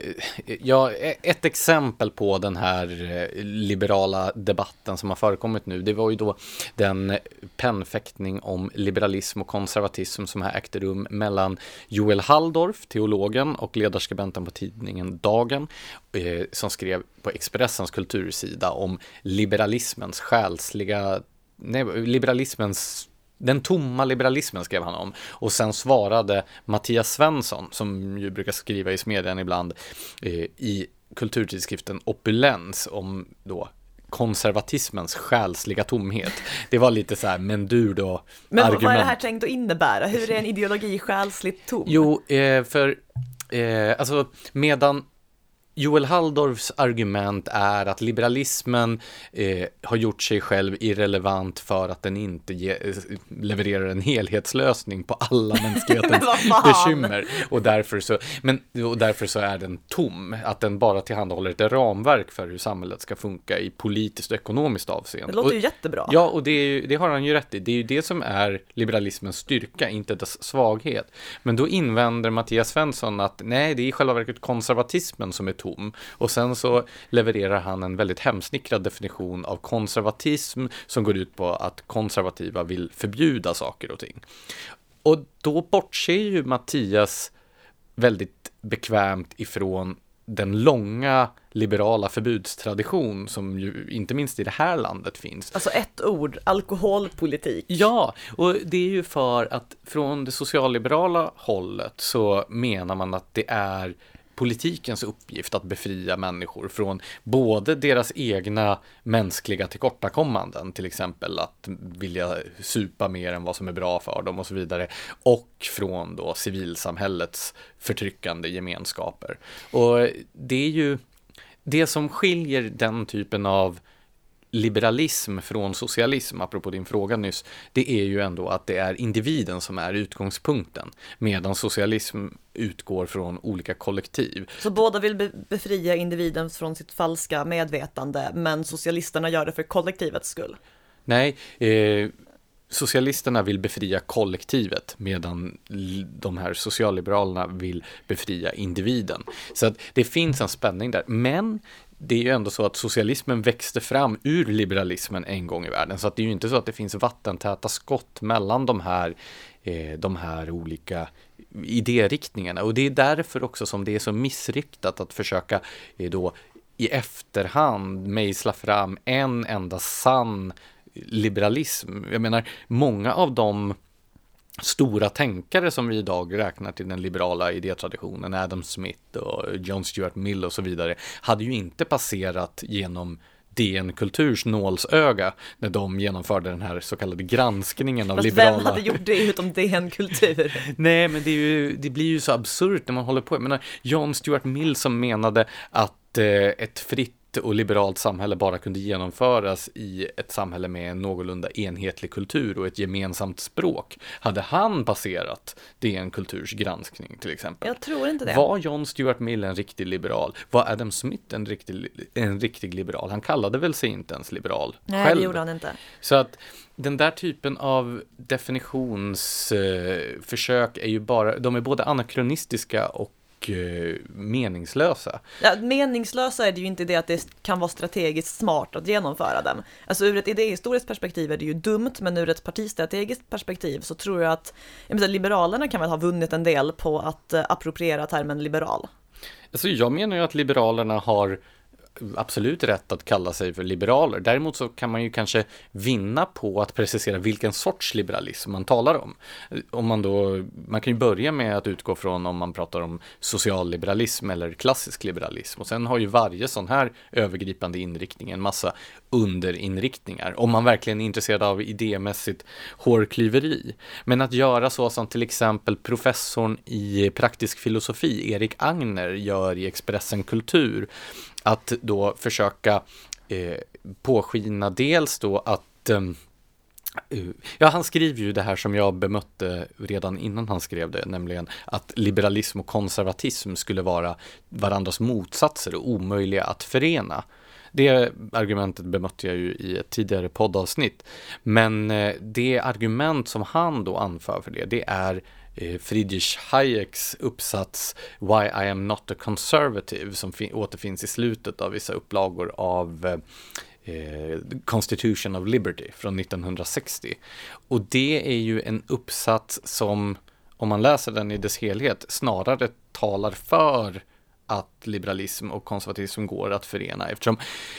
ja, e-, ett exempel på den här eh, liberala debatten som har förekommit nu, det var ju då den pennfäktning om liberalism och konservatism som har ägt rum mellan Joel Halldorf, teologen och ledarskribenten på tidningen Dagen, eh, som skrev på Expressens kultursida om liberalismens själsliga, nej, liberalismens den tomma liberalismen skrev han om. Och sen svarade Mattias Svensson, som ju brukar skriva i Smedjan ibland, eh, i kulturtidskriften Opulens om då konservatismens själsliga tomhet. Det var lite så här, men du då? Men argument. vad är det här tänkt att innebära? Hur är en ideologi själsligt tom? Jo, eh, för eh, alltså medan Joel Halldorfs argument är att liberalismen eh, har gjort sig själv irrelevant för att den inte ge, eh, levererar en helhetslösning på alla mänsklighetens bekymmer. Och därför, så, men, och därför så är den tom, att den bara tillhandahåller ett ramverk för hur samhället ska funka i politiskt och ekonomiskt avseende. Det låter ju jättebra. Ja, och det, är, det har han ju rätt i. Det är ju det som är liberalismens styrka, inte dess svaghet. Men då invänder Mattias Svensson att nej, det är i själva verket konservatismen som är tom. Och sen så levererar han en väldigt hemsnickrad definition av konservatism som går ut på att konservativa vill förbjuda saker och ting. Och då bortser ju Mattias väldigt bekvämt ifrån den långa liberala förbudstradition som ju inte minst i det här landet finns. Alltså ett ord, alkoholpolitik. Ja, och det är ju för att från det socialliberala hållet så menar man att det är politikens uppgift att befria människor från både deras egna mänskliga tillkortakommanden, till exempel att vilja supa mer än vad som är bra för dem och så vidare, och från då civilsamhällets förtryckande gemenskaper. Och det är ju det som skiljer den typen av liberalism från socialism, apropå din fråga nyss, det är ju ändå att det är individen som är utgångspunkten, medan socialism utgår från olika kollektiv. Så båda vill befria individen från sitt falska medvetande, men socialisterna gör det för kollektivets skull? Nej, eh, socialisterna vill befria kollektivet medan de här socialliberalerna vill befria individen. Så att det finns en spänning där. Men det är ju ändå så att socialismen växte fram ur liberalismen en gång i världen. Så att det är ju inte så att det finns vattentäta skott mellan de här, eh, de här olika idériktningarna. Och det är därför också som det är så missriktat att försöka eh, då i efterhand mejsla fram en enda sann liberalism. Jag menar, många av de stora tänkare som vi idag räknar till den liberala idétraditionen, Adam Smith och John Stuart Mill och så vidare, hade ju inte passerat genom DN Kulturs nålsöga när de genomförde den här så kallade granskningen av Fast liberala... vem hade gjort det utom DN Kultur? Nej, men det, ju, det blir ju så absurt när man håller på. Jag menar, John Stuart Mill som menade att eh, ett fritt och liberalt samhälle bara kunde genomföras i ett samhälle med en någorlunda enhetlig kultur och ett gemensamt språk. Hade han passerat DN Kulturs granskning till exempel? Jag tror inte det. Var John Stuart Mill en riktig liberal? Var Adam Smith en riktig, en riktig liberal? Han kallade väl sig inte ens liberal Nej, själv. det gjorde han inte. Så att den där typen av definitionsförsök är ju bara, de är både anakronistiska och eh, meningslösa. Ja, meningslösa är det ju inte det att det kan vara strategiskt smart att genomföra dem. Alltså ur ett idéhistoriskt perspektiv är det ju dumt, men ur ett partistrategiskt perspektiv så tror jag att jag menar, Liberalerna kan väl ha vunnit en del på att eh, appropriera termen liberal. Alltså jag menar ju att Liberalerna har absolut rätt att kalla sig för liberaler. Däremot så kan man ju kanske vinna på att precisera vilken sorts liberalism man talar om. Om man då, man kan ju börja med att utgå från om man pratar om socialliberalism eller klassisk liberalism och sen har ju varje sån här övergripande inriktning en massa underinriktningar om man verkligen är intresserad av idémässigt hårklyveri. Men att göra så som till exempel professorn i praktisk filosofi, Erik Agner, gör i Expressen Kultur, att då försöka eh, påskina dels då att eh, Ja, han skriver ju det här som jag bemötte redan innan han skrev det, nämligen att liberalism och konservatism skulle vara varandras motsatser och omöjliga att förena. Det argumentet bemötte jag ju i ett tidigare poddavsnitt. Men eh, det argument som han då anför för det, det är eh, Friedrich Hayeks uppsats Why I am not a conservative som återfinns i slutet av vissa upplagor av eh, eh Constitution of Liberty från 1960. Och det är ju en uppsats som, om man läser den i dess helhet, snarare talar för att liberalism och konservatism går att förena eftersom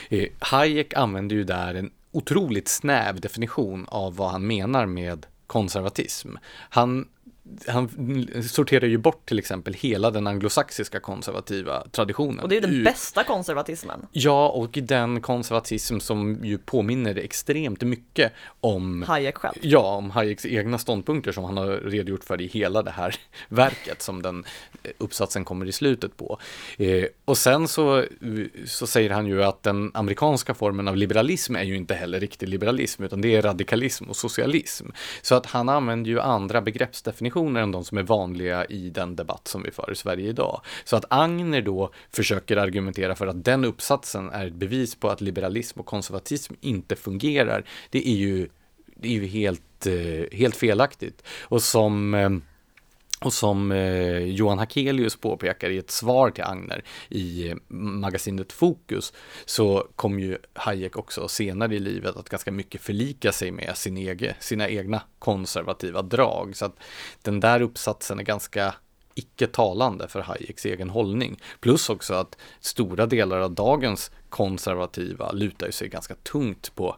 eh, Hayek använder ju där en otroligt snäv definition av vad han menar med konservatism. Han han sorterar ju bort till exempel hela den anglosaxiska konservativa traditionen. Och det är ju den bästa konservatismen. Ja, och den konservatism som ju påminner extremt mycket om Hayek själv. Ja, om Hayeks egna ståndpunkter som han har redogjort för i hela det här verket som den eh, uppsatsen kommer i slutet på. Eh, och sen så, så säger han ju att den amerikanska formen av liberalism är ju inte heller riktig liberalism, utan det är radikalism och socialism. Så att han använder ju andra begreppsdefinitioner definitioner än de som är vanliga i den debatt som vi för i Sverige idag. Så att Agner då försöker argumentera för att den uppsatsen är ett bevis på att liberalism och konservatism inte fungerar, det är ju, det är ju helt, eh, helt felaktigt. Och som eh, och som eh, Johan Hakelius påpekar i ett svar till Agner i eh, magasinet Fokus så kom ju Hayek också senare i livet att ganska mycket förlika sig med sin egen, sina egna konservativa drag. Så att den där uppsatsen är ganska icke talande för Hayeks egen hållning. Plus också att stora delar av dagens konservativa lutar sig ganska tungt på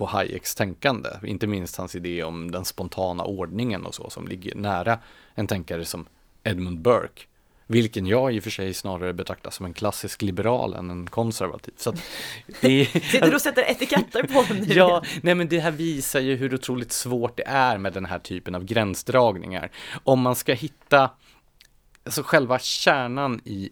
på Hayeks tänkande, inte minst hans idé om den spontana ordningen och så som ligger nära en tänkare som Edmund Burke. Vilken jag i och för sig snarare betraktar som en klassisk liberal än en konservativ. Så det, Sitter du och sätter etiketter på den nu? Ja, nej men det här visar ju hur otroligt svårt det är med den här typen av gränsdragningar. Om man ska hitta, alltså själva kärnan i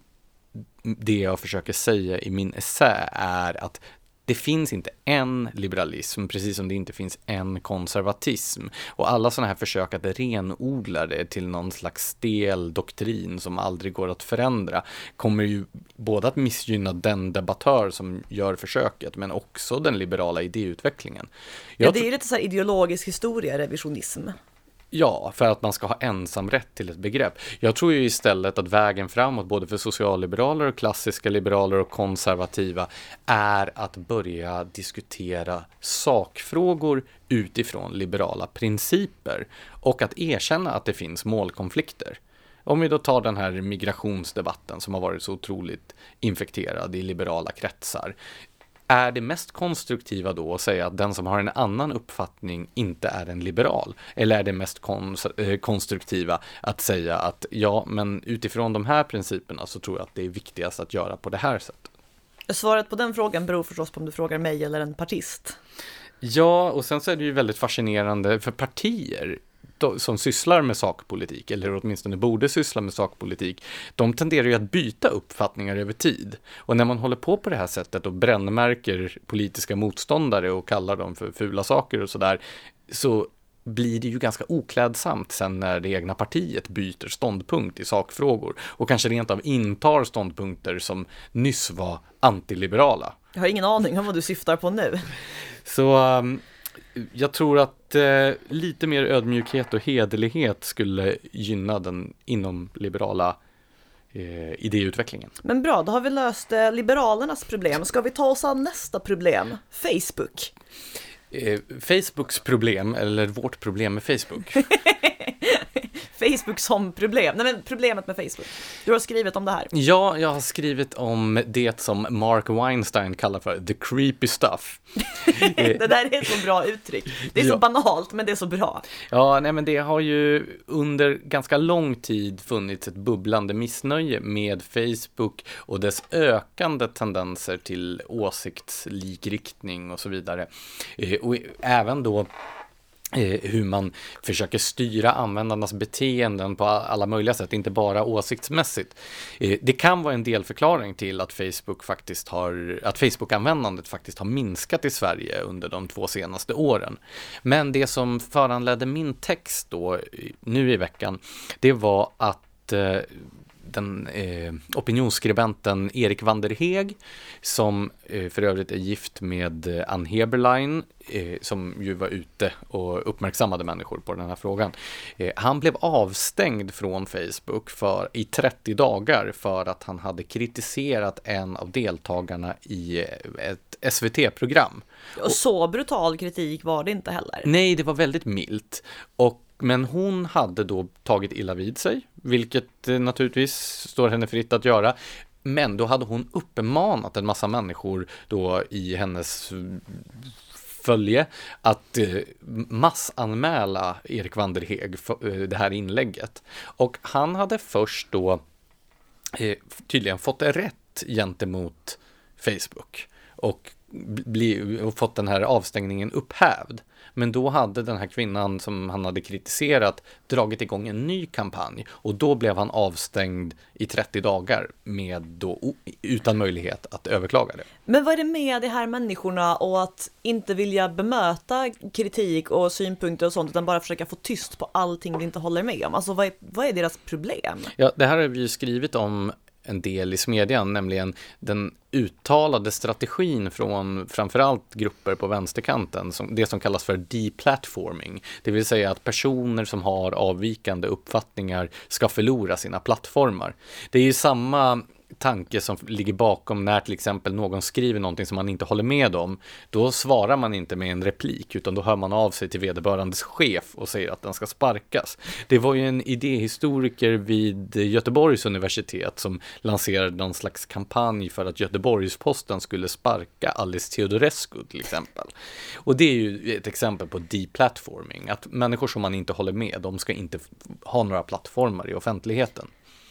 det jag försöker säga i min essä är att det finns inte en liberalism, precis som det inte finns en konservatism. Och alla sådana här försök att renodla det till någon slags stel doktrin som aldrig går att förändra kommer ju både att missgynna den debattör som gör försöket, men också den liberala idéutvecklingen. Jag ja, det är lite så här ideologisk historierevisionism. Ja, för att man ska ha ensamrätt till ett begrepp. Jag tror ju istället att vägen framåt, både för socialliberaler, klassiska liberaler och konservativa, är att börja diskutera sakfrågor utifrån liberala principer och att erkänna att det finns målkonflikter. Om vi då tar den här migrationsdebatten som har varit så otroligt infekterad i liberala kretsar. Är det mest konstruktiva då att säga att den som har en annan uppfattning inte är en liberal? Eller är det mest eh, konstruktiva att säga att ja, men utifrån de här principerna så tror jag att det är viktigast att göra på det här sättet? Svaret på den frågan beror förstås på om du frågar mig eller en partist. Ja, och sen så är det ju väldigt fascinerande för partier som sysslar med sakpolitik, eller åtminstone borde syssla med sakpolitik, de tenderar ju att byta uppfattningar över tid. Och när man håller på på det här sättet och brännmärker politiska motståndare och kallar dem för fula saker och sådär, så blir det ju ganska oklädsamt sen när det egna partiet byter ståndpunkt i sakfrågor och kanske rent av intar ståndpunkter som nyss var antiliberala. Jag har ingen aning om vad du syftar på nu. Så um, jag tror att eh, lite mer ödmjukhet och hederlighet skulle gynna den inom liberala eh, idéutvecklingen. Men bra, då har vi löst eh, Liberalernas problem. Ska vi ta oss an nästa problem? Facebook. Eh, Facebooks problem, eller vårt problem med Facebook. Facebook som problem. Nej men problemet med Facebook. Du har skrivit om det här. Ja, jag har skrivit om det som Mark Weinstein kallar för the creepy stuff. det där är så bra uttryck. Det är så Ja. banalt, men det är så bra. Ja, nej men det har ju under ganska lång tid funnits ett bubblande missnöje med Facebook och dess ökande tendenser till åsiktslikriktning och så vidare. Eh, Och även då Eh, hur man försöker styra användarnas beteenden på alla möjliga sätt, inte bara åsiktsmässigt. Eh, det kan vara en delförklaring till att Facebook faktiskt har, att Facebook-användandet faktiskt har minskat i Sverige under de två senaste åren. Men det som föranledde min text då, nu i veckan, det var att eh, den eh, opinionsskribenten Erik van der Heeg, som eh, för övrigt är gift med eh, Ann Heberlein, eh, som ju var ute och uppmärksammade människor på den här frågan. Eh, han blev avstängd från Facebook för, i 30 dagar för att han hade kritiserat en av deltagarna i eh, ett SVT-program. Och så brutal kritik var det inte heller. Nej, det var väldigt milt. Och, men hon hade då tagit illa vid sig, vilket eh, naturligtvis står henne fritt att göra. Men då hade hon uppmanat en massa människor då i hennes eh, följe att eh, massanmäla Erik Wanderheg för det här inlägget. Och han hade först då tydligen fått rätt gentemot Facebook och, bli, och fått den här avstängningen upphävd. Men då hade den här kvinnan som han hade kritiserat dragit igång en ny kampanj och då blev han avstängd i 30 dagar med då, utan möjlighet att överklaga det. Men vad är det med de här människorna och att inte vilja bemöta kritik och synpunkter och sånt utan bara försöka få tyst på allting de inte håller med om? Alltså vad är, vad är deras problem? Ja, det här har vi ju skrivit om en del i Smedjan, nämligen den uttalade strategin från framförallt grupper på vänsterkanten, som, det som kallas för deplatforming, det vill säga att personer som har avvikande uppfattningar ska förlora sina plattformar. Det är ju samma tanke som ligger bakom när till exempel någon skriver någonting som man inte håller med om. Då svarar man inte med en replik utan då hör man av sig till vederbörandes chef och säger att den ska sparkas. Det var ju en idéhistoriker vid Göteborgs universitet som lanserade någon slags kampanj för att Göteborgs-Posten skulle sparka Alice Teodorescu till exempel. Och det är ju ett exempel på deplatforming, att människor som man inte håller med, de ska inte ha några plattformar i offentligheten.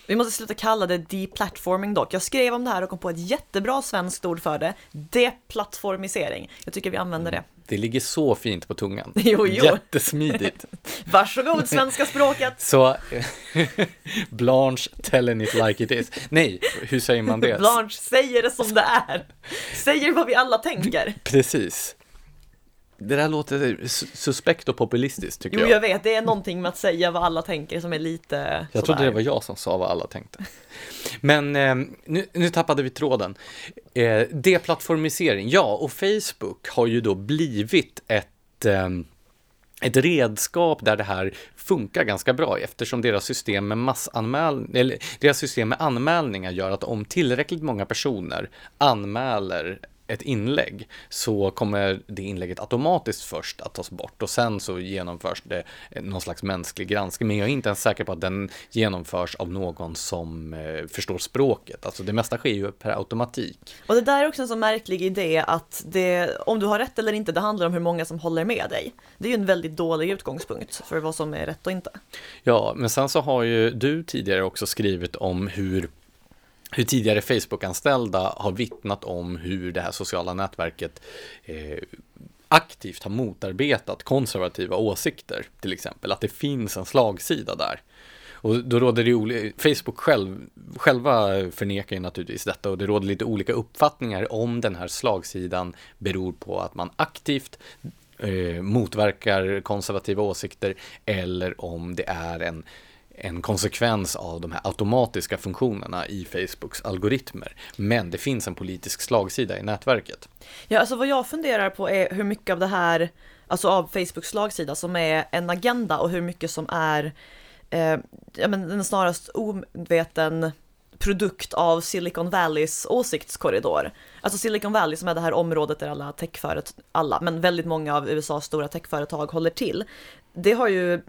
Vi måste sluta kalla det deplatforming dock. Jag skrev om det här och kom på ett jättebra svenskt ord för det. Deplattformisering. Jag tycker vi använder det. Det ligger så fint på tungan. Jo, jo. Jättesmidigt. Varsågod svenska språket! Så Blanche telling it like it is. Nej, hur säger man det? Blanche säger det som det är. Säger vad vi alla tänker. Precis. Det där låter su- suspekt och populistiskt tycker Jo, jag. jag vet, det är någonting med att säga vad alla tänker som är lite Jag trodde det var jag som sa vad alla tänkte. Men eh, nu, nu tappade vi tråden. Eh, deplattformisering, ja, och Facebook har ju då blivit ett, eh, ett redskap där det här funkar ganska bra eftersom deras system med massanmäl eller deras system med anmälningar gör att om tillräckligt många personer anmäler ett inlägg så kommer det inlägget automatiskt först att tas bort och sen så genomförs det någon slags mänsklig granskning. Men jag är inte ens säker på att den genomförs av någon som eh, förstår språket. Alltså det mesta sker ju per automatik. Och det där är också en så märklig idé att det, om du har rätt eller inte, det handlar om hur många som håller med dig. Det är ju en väldigt dålig utgångspunkt för vad som är rätt och inte. Ja, men sen så har ju du tidigare också skrivit om hur hur tidigare Facebook-anställda har vittnat om hur det här sociala nätverket eh, aktivt har motarbetat konservativa åsikter, till exempel. Att det finns en slagsida där. Och då råder det olika, Facebook själv, själva förnekar ju naturligtvis detta och det råder lite olika uppfattningar om den här slagsidan beror på att man aktivt eh, motverkar konservativa åsikter eller om det är en en konsekvens av de här automatiska funktionerna i Facebooks algoritmer. Men det finns en politisk slagsida i nätverket. Ja, alltså vad jag funderar på är hur mycket av det här, alltså av Facebooks slagsida som är en agenda och hur mycket som är eh, ja, men en snarast omedveten produkt av Silicon Valleys åsiktskorridor. Alltså Silicon Valley som är det här området där alla techföretag, alla, men väldigt många av USAs stora techföretag håller till. Det har ju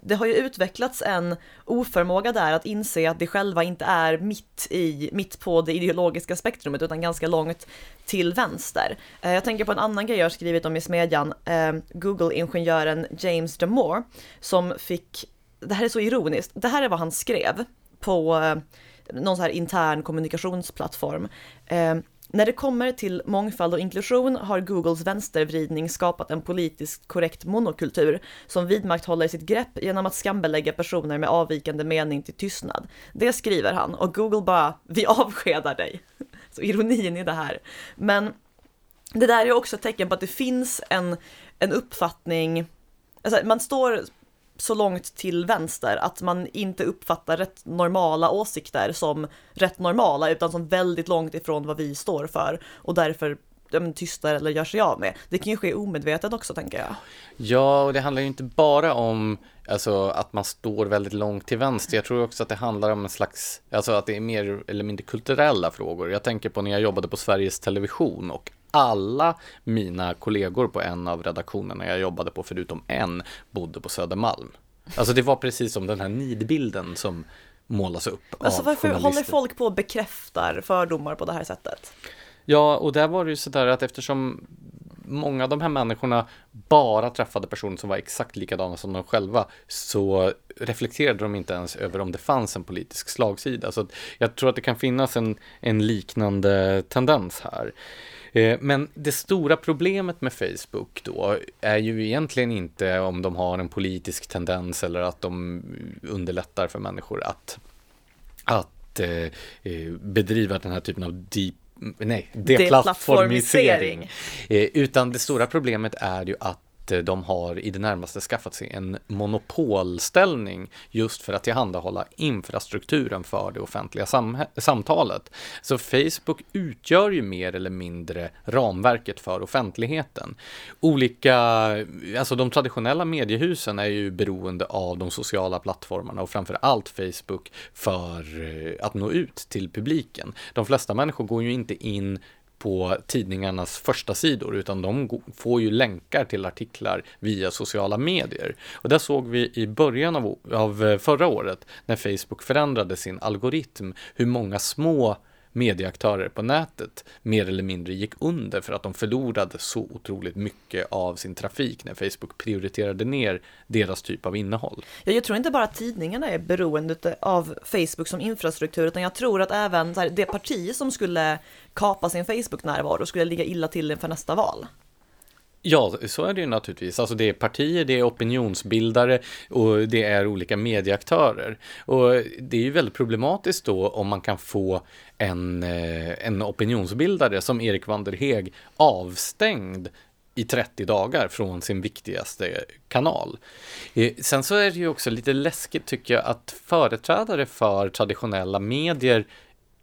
det har ju utvecklats en oförmåga där att inse att det själva inte är mitt i, mitt på det ideologiska spektrumet utan ganska långt till vänster. Eh, jag tänker på en annan grej jag har skrivit om i smedjan, eh, Google-ingenjören James Damore, som fick, det här är så ironiskt, det här är vad han skrev på eh, någon så här intern kommunikationsplattform. När det kommer till mångfald och inklusion har Googles vänstervridning skapat en politiskt korrekt monokultur som vidmakthåller sitt grepp genom att skambelägga personer med avvikande mening till tystnad. Det skriver han och Google bara, vi avskedar dig. Så ironin i det här. Men det där är också ett tecken på att det finns en, en uppfattning, alltså man står så långt till vänster att man inte uppfattar rätt normala åsikter som rätt normala utan som väldigt långt ifrån vad vi står för och därför ja, tystar eller gör sig av med. Det kan ju ske omedvetet också tänker jag. Ja, och det handlar ju inte bara om alltså, att man står väldigt långt till vänster. Jag tror också att det handlar om en slags, alltså att det är mer eller mindre kulturella frågor. Jag tänker på när jag jobbade på Sveriges Television och alla mina kollegor på en av redaktionerna jag jobbade på, förutom en, bodde på Södermalm. Alltså det var precis som den här nidbilden som målas upp alltså, av Varför håller folk på och bekräftar fördomar på det här sättet? Ja, och där var det ju sådär att eftersom många av de här människorna bara träffade personer som var exakt likadana som de själva så reflekterade de inte ens över om det fanns en politisk slagsida. Så jag tror att det kan finnas en, en liknande tendens här. Eh, men det stora problemet med Facebook då är ju egentligen inte om de har en politisk tendens eller att de underlättar för människor att, att eh, eh bedriva den här typen av deep nej, deplattformisering. Eh, utan det stora problemet är ju att Eh, de har i det närmaste skaffat sig en monopolställning just för att tillhandahålla infrastrukturen för det offentliga samtalet. Så Facebook utgör ju mer eller mindre ramverket för offentligheten. Olika, alltså de traditionella mediehusen är ju beroende av de sociala plattformarna och framför allt Facebook för eh, att nå ut till publiken. De flesta människor går ju inte in på tidningarnas första sidor utan de får ju länkar till artiklar via sociala medier. Och där såg vi i början av, av eh, förra året när Facebook förändrade sin algoritm hur många små medieaktörer på nätet mer eller mindre gick under för att de förlorade så otroligt mycket av sin trafik när Facebook prioriterade ner deras typ av innehåll. Ja, jag tror inte bara att tidningarna är beroende av Facebook som infrastruktur, utan jag tror att även det parti som skulle kapa sin Facebook-närvaro skulle ligga illa till inför nästa val. Ja, så är det ju naturligtvis. Alltså det är partier, det är opinionsbildare och det är olika medieaktörer. Och det är ju väldigt problematiskt då om man kan få en, eh, en opinionsbildare som Erik van der Heeg avstängd i 30 dagar från sin viktigaste kanal. Eh, sen så är det ju också lite läskigt tycker jag att företrädare för traditionella medier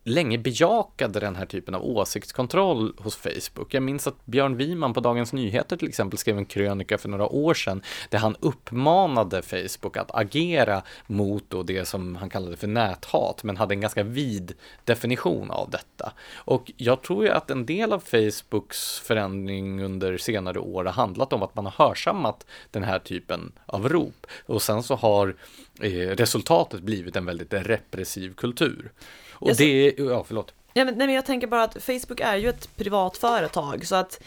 länge bejakade den här typen av åsiktskontroll hos Facebook. Jag minns att Björn Wiman på Dagens Nyheter till exempel skrev en krönika för några år sedan där han uppmanade Facebook att agera mot då det som han kallade för näthat, men hade en ganska vid definition av detta. Och jag tror ju att en del av Facebooks förändring under senare år har handlat om att man har hörsammat den här typen av rop och sen så har eh, resultatet blivit en väldigt repressiv kultur. Och det är, ja förlåt. Ja, men, nej, men jag tänker bara att Facebook är ju ett privat företag så att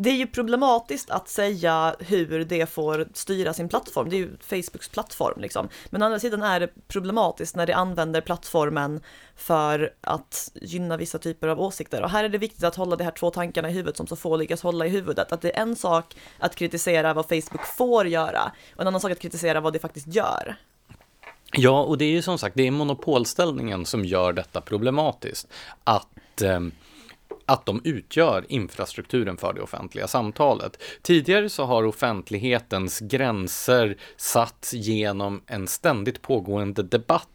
det är ju problematiskt att säga hur det får styra sin plattform. Det är ju Facebooks plattform liksom. Men å andra sidan är det problematiskt när det använder plattformen för att gynna vissa typer av åsikter. Och här är det viktigt att hålla de här två tankarna i huvudet som så få lyckas hålla i huvudet. Att det är en sak att kritisera vad Facebook får göra och en annan sak att kritisera vad det faktiskt gör. Ja, och det är ju som sagt, det är monopolställningen som gör detta problematiskt. Att eh, att de utgör infrastrukturen för det offentliga samtalet. Tidigare så har offentlighetens gränser satts genom en ständigt pågående debatt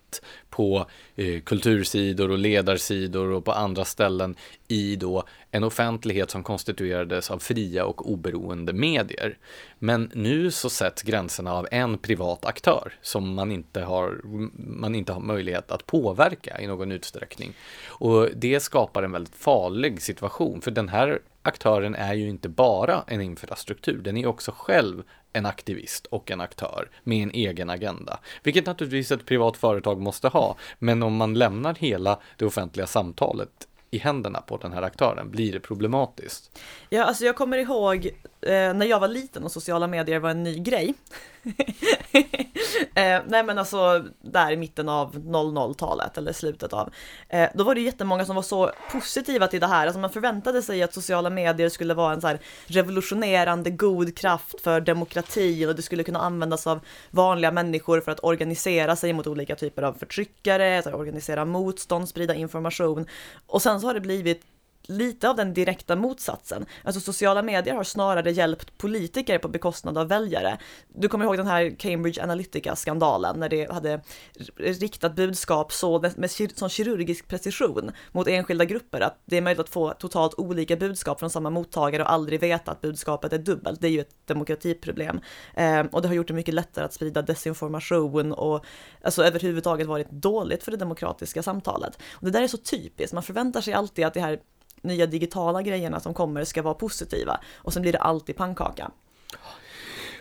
på eh, kultursidor och ledarsidor och på andra ställen i då en offentlighet som konstituerades av fria och oberoende medier. Men nu så sätts gränserna av en privat aktör som man inte har, man inte har möjlighet att påverka i någon utsträckning. Och det skapar en väldigt farlig situation, för den här aktören är ju inte bara en infrastruktur, den är också själv en aktivist och en aktör med en egen agenda. Vilket naturligtvis ett privat företag måste ha. Men om man lämnar hela det offentliga samtalet i händerna på den här aktören blir det problematiskt. Ja, alltså jag kommer ihåg eh, när jag var liten och sociala medier var en ny grej. eh, nej men alltså där i mitten av 00-talet eller slutet av. Eh, då var det jättemånga som var så positiva till det här. Alltså man förväntade sig att sociala medier skulle vara en så här revolutionerande god kraft för demokrati och det skulle kunna användas av vanliga människor för att organisera sig mot olika typer av förtryckare, organisera motstånd, sprida information. Och sen så har det blivit lite av den direkta motsatsen. Alltså sociala medier har snarare hjälpt politiker på bekostnad av väljare. Du kommer ihåg den här Cambridge Analytica-skandalen när det hade riktat budskap så med sån kirurgisk precision mot enskilda grupper att det är möjligt att få totalt olika budskap från samma mottagare och aldrig veta att budskapet är dubbelt. Det är ju ett demokratiproblem eh, och det har gjort det mycket lättare att sprida desinformation och alltså överhuvudtaget varit dåligt för det demokratiska samtalet. Och det där är så typiskt. Man förväntar sig alltid att det här nya digitala grejerna som kommer ska vara positiva och sen blir det alltid pannkaka.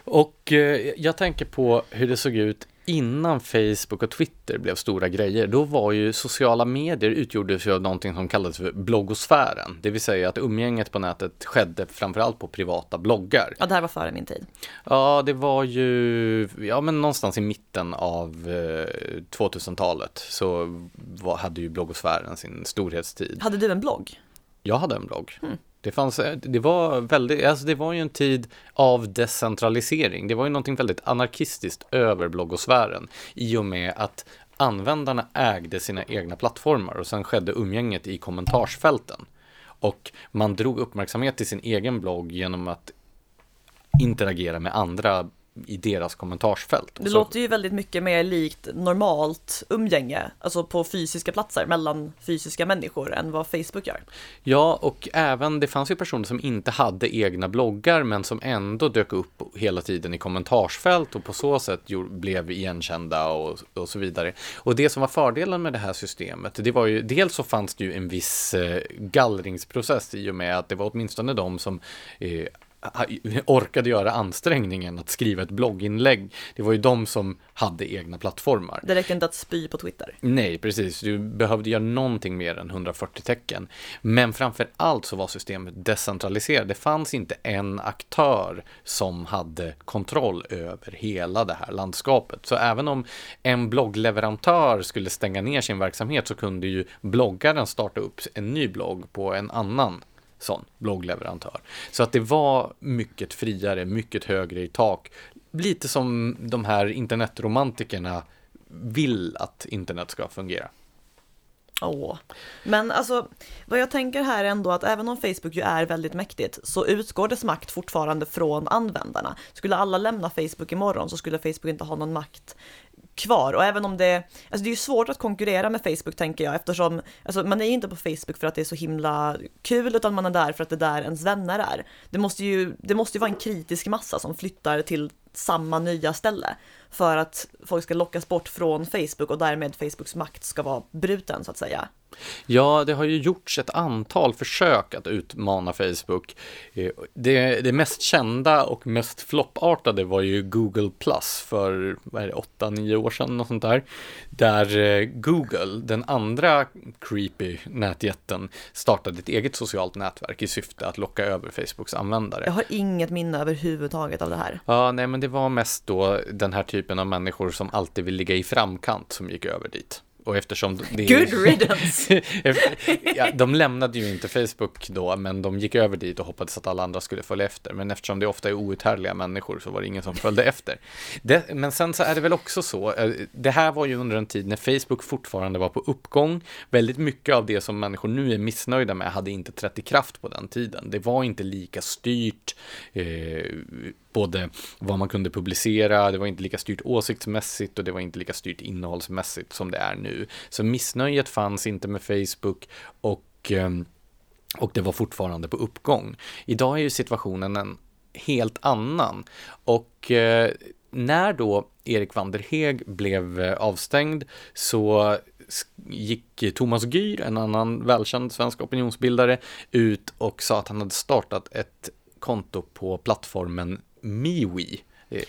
Och eh, jag tänker på hur det såg ut innan Facebook och Twitter blev stora grejer, då var ju sociala medier utgjordes ju av någonting som kallades för bloggosfären. Det vill säga att umgänget på nätet skedde framförallt på privata bloggar. Ja, det här var före min tid. Ja, det var ju, ja men någonstans i mitten av eh, 2000-talet så var, hade ju bloggosfären sin storhetstid. Hade du en blogg? Jag hade en blogg. Mm. Det, fanns, det var väldigt, alltså det var ju en tid av decentralisering. Det var ju någonting väldigt anarkistiskt över bloggosfären i och med att användarna ägde sina egna plattformar och sen skedde umgänget i kommentarsfälten. Och man drog uppmärksamhet till sin egen blogg genom att interagera med andra i deras kommentarsfält. Det så... låter ju väldigt mycket mer likt normalt umgänge, alltså på fysiska platser mellan fysiska människor än vad Facebook gör. Ja, och även det fanns ju personer som inte hade egna bloggar men som ändå dök upp hela tiden i kommentarsfält och på så sätt blev igenkända och, och så vidare. Och det som var fördelen med det här systemet, det var ju dels så fanns det ju en viss eh, gallringsprocess i och med att det var åtminstone de som eh, orkade göra ansträngningen att skriva ett blogginlägg. Det var ju de som hade egna plattformar. Det räcker inte att spy på Twitter. Nej, precis. Du behövde göra någonting mer än 140 tecken. Men framför allt så var systemet decentraliserat. Det fanns inte en aktör som hade kontroll över hela det här landskapet. Så även om en bloggleverantör skulle stänga ner sin verksamhet så kunde ju bloggaren starta upp en ny blogg på en annan sån bloggleverantör. Så att det var mycket friare, mycket högre i tak. Lite som de här internetromantikerna vill att internet ska fungera. Åh. Men alltså, vad jag tänker här är ändå att även om Facebook ju är väldigt mäktigt så utgår dess makt fortfarande från användarna. Skulle alla lämna Facebook imorgon så skulle Facebook inte ha någon makt kvar och även om det, alltså det är ju svårt att konkurrera med Facebook tänker jag eftersom, alltså man är ju inte på Facebook för att det är så himla kul utan man är där för att det är där ens vänner är. Det måste ju, det måste ju vara en kritisk massa som flyttar till samma nya ställe för att folk ska lockas bort från Facebook och därmed Facebooks makt ska vara bruten så att säga. Ja, det har ju gjorts ett antal försök att utmana Facebook. Eh, det, det mest kända och mest floppartade var ju Google Plus för, vad är det, 8-9 år sedan, något sånt där. Där eh, Google, den andra creepy nätjätten, startade ett eget socialt nätverk i syfte att locka över Facebooks användare. Jag har inget minne överhuvudtaget av det här. Ja, nej, men det var mest då den här typen av människor som alltid vill ligga i framkant som gick över dit. Och eftersom det Good riddance! ja, de lämnade ju inte Facebook då, men de gick över dit och hoppades att alla andra skulle följa efter. Men eftersom det ofta är outhärdliga människor så var det ingen som följde efter. Det, men sen så är det väl också så, eh, det här var ju under en tid när Facebook fortfarande var på uppgång. Väldigt mycket av det som människor nu är missnöjda med hade inte trätt i kraft på den tiden. Det var inte lika styrt. Eh, både vad man kunde publicera, det var inte lika styrt åsiktsmässigt och det var inte lika styrt innehållsmässigt som det är nu. Så missnöjet fanns inte med Facebook och, ehm, och det var fortfarande på uppgång. Idag är ju situationen en helt annan och eh, när då Erik van der blev eh, avstängd så gick Thomas Gyr, en annan välkänd svensk opinionsbildare, ut och sa att han hade startat ett konto på plattformen Miwi.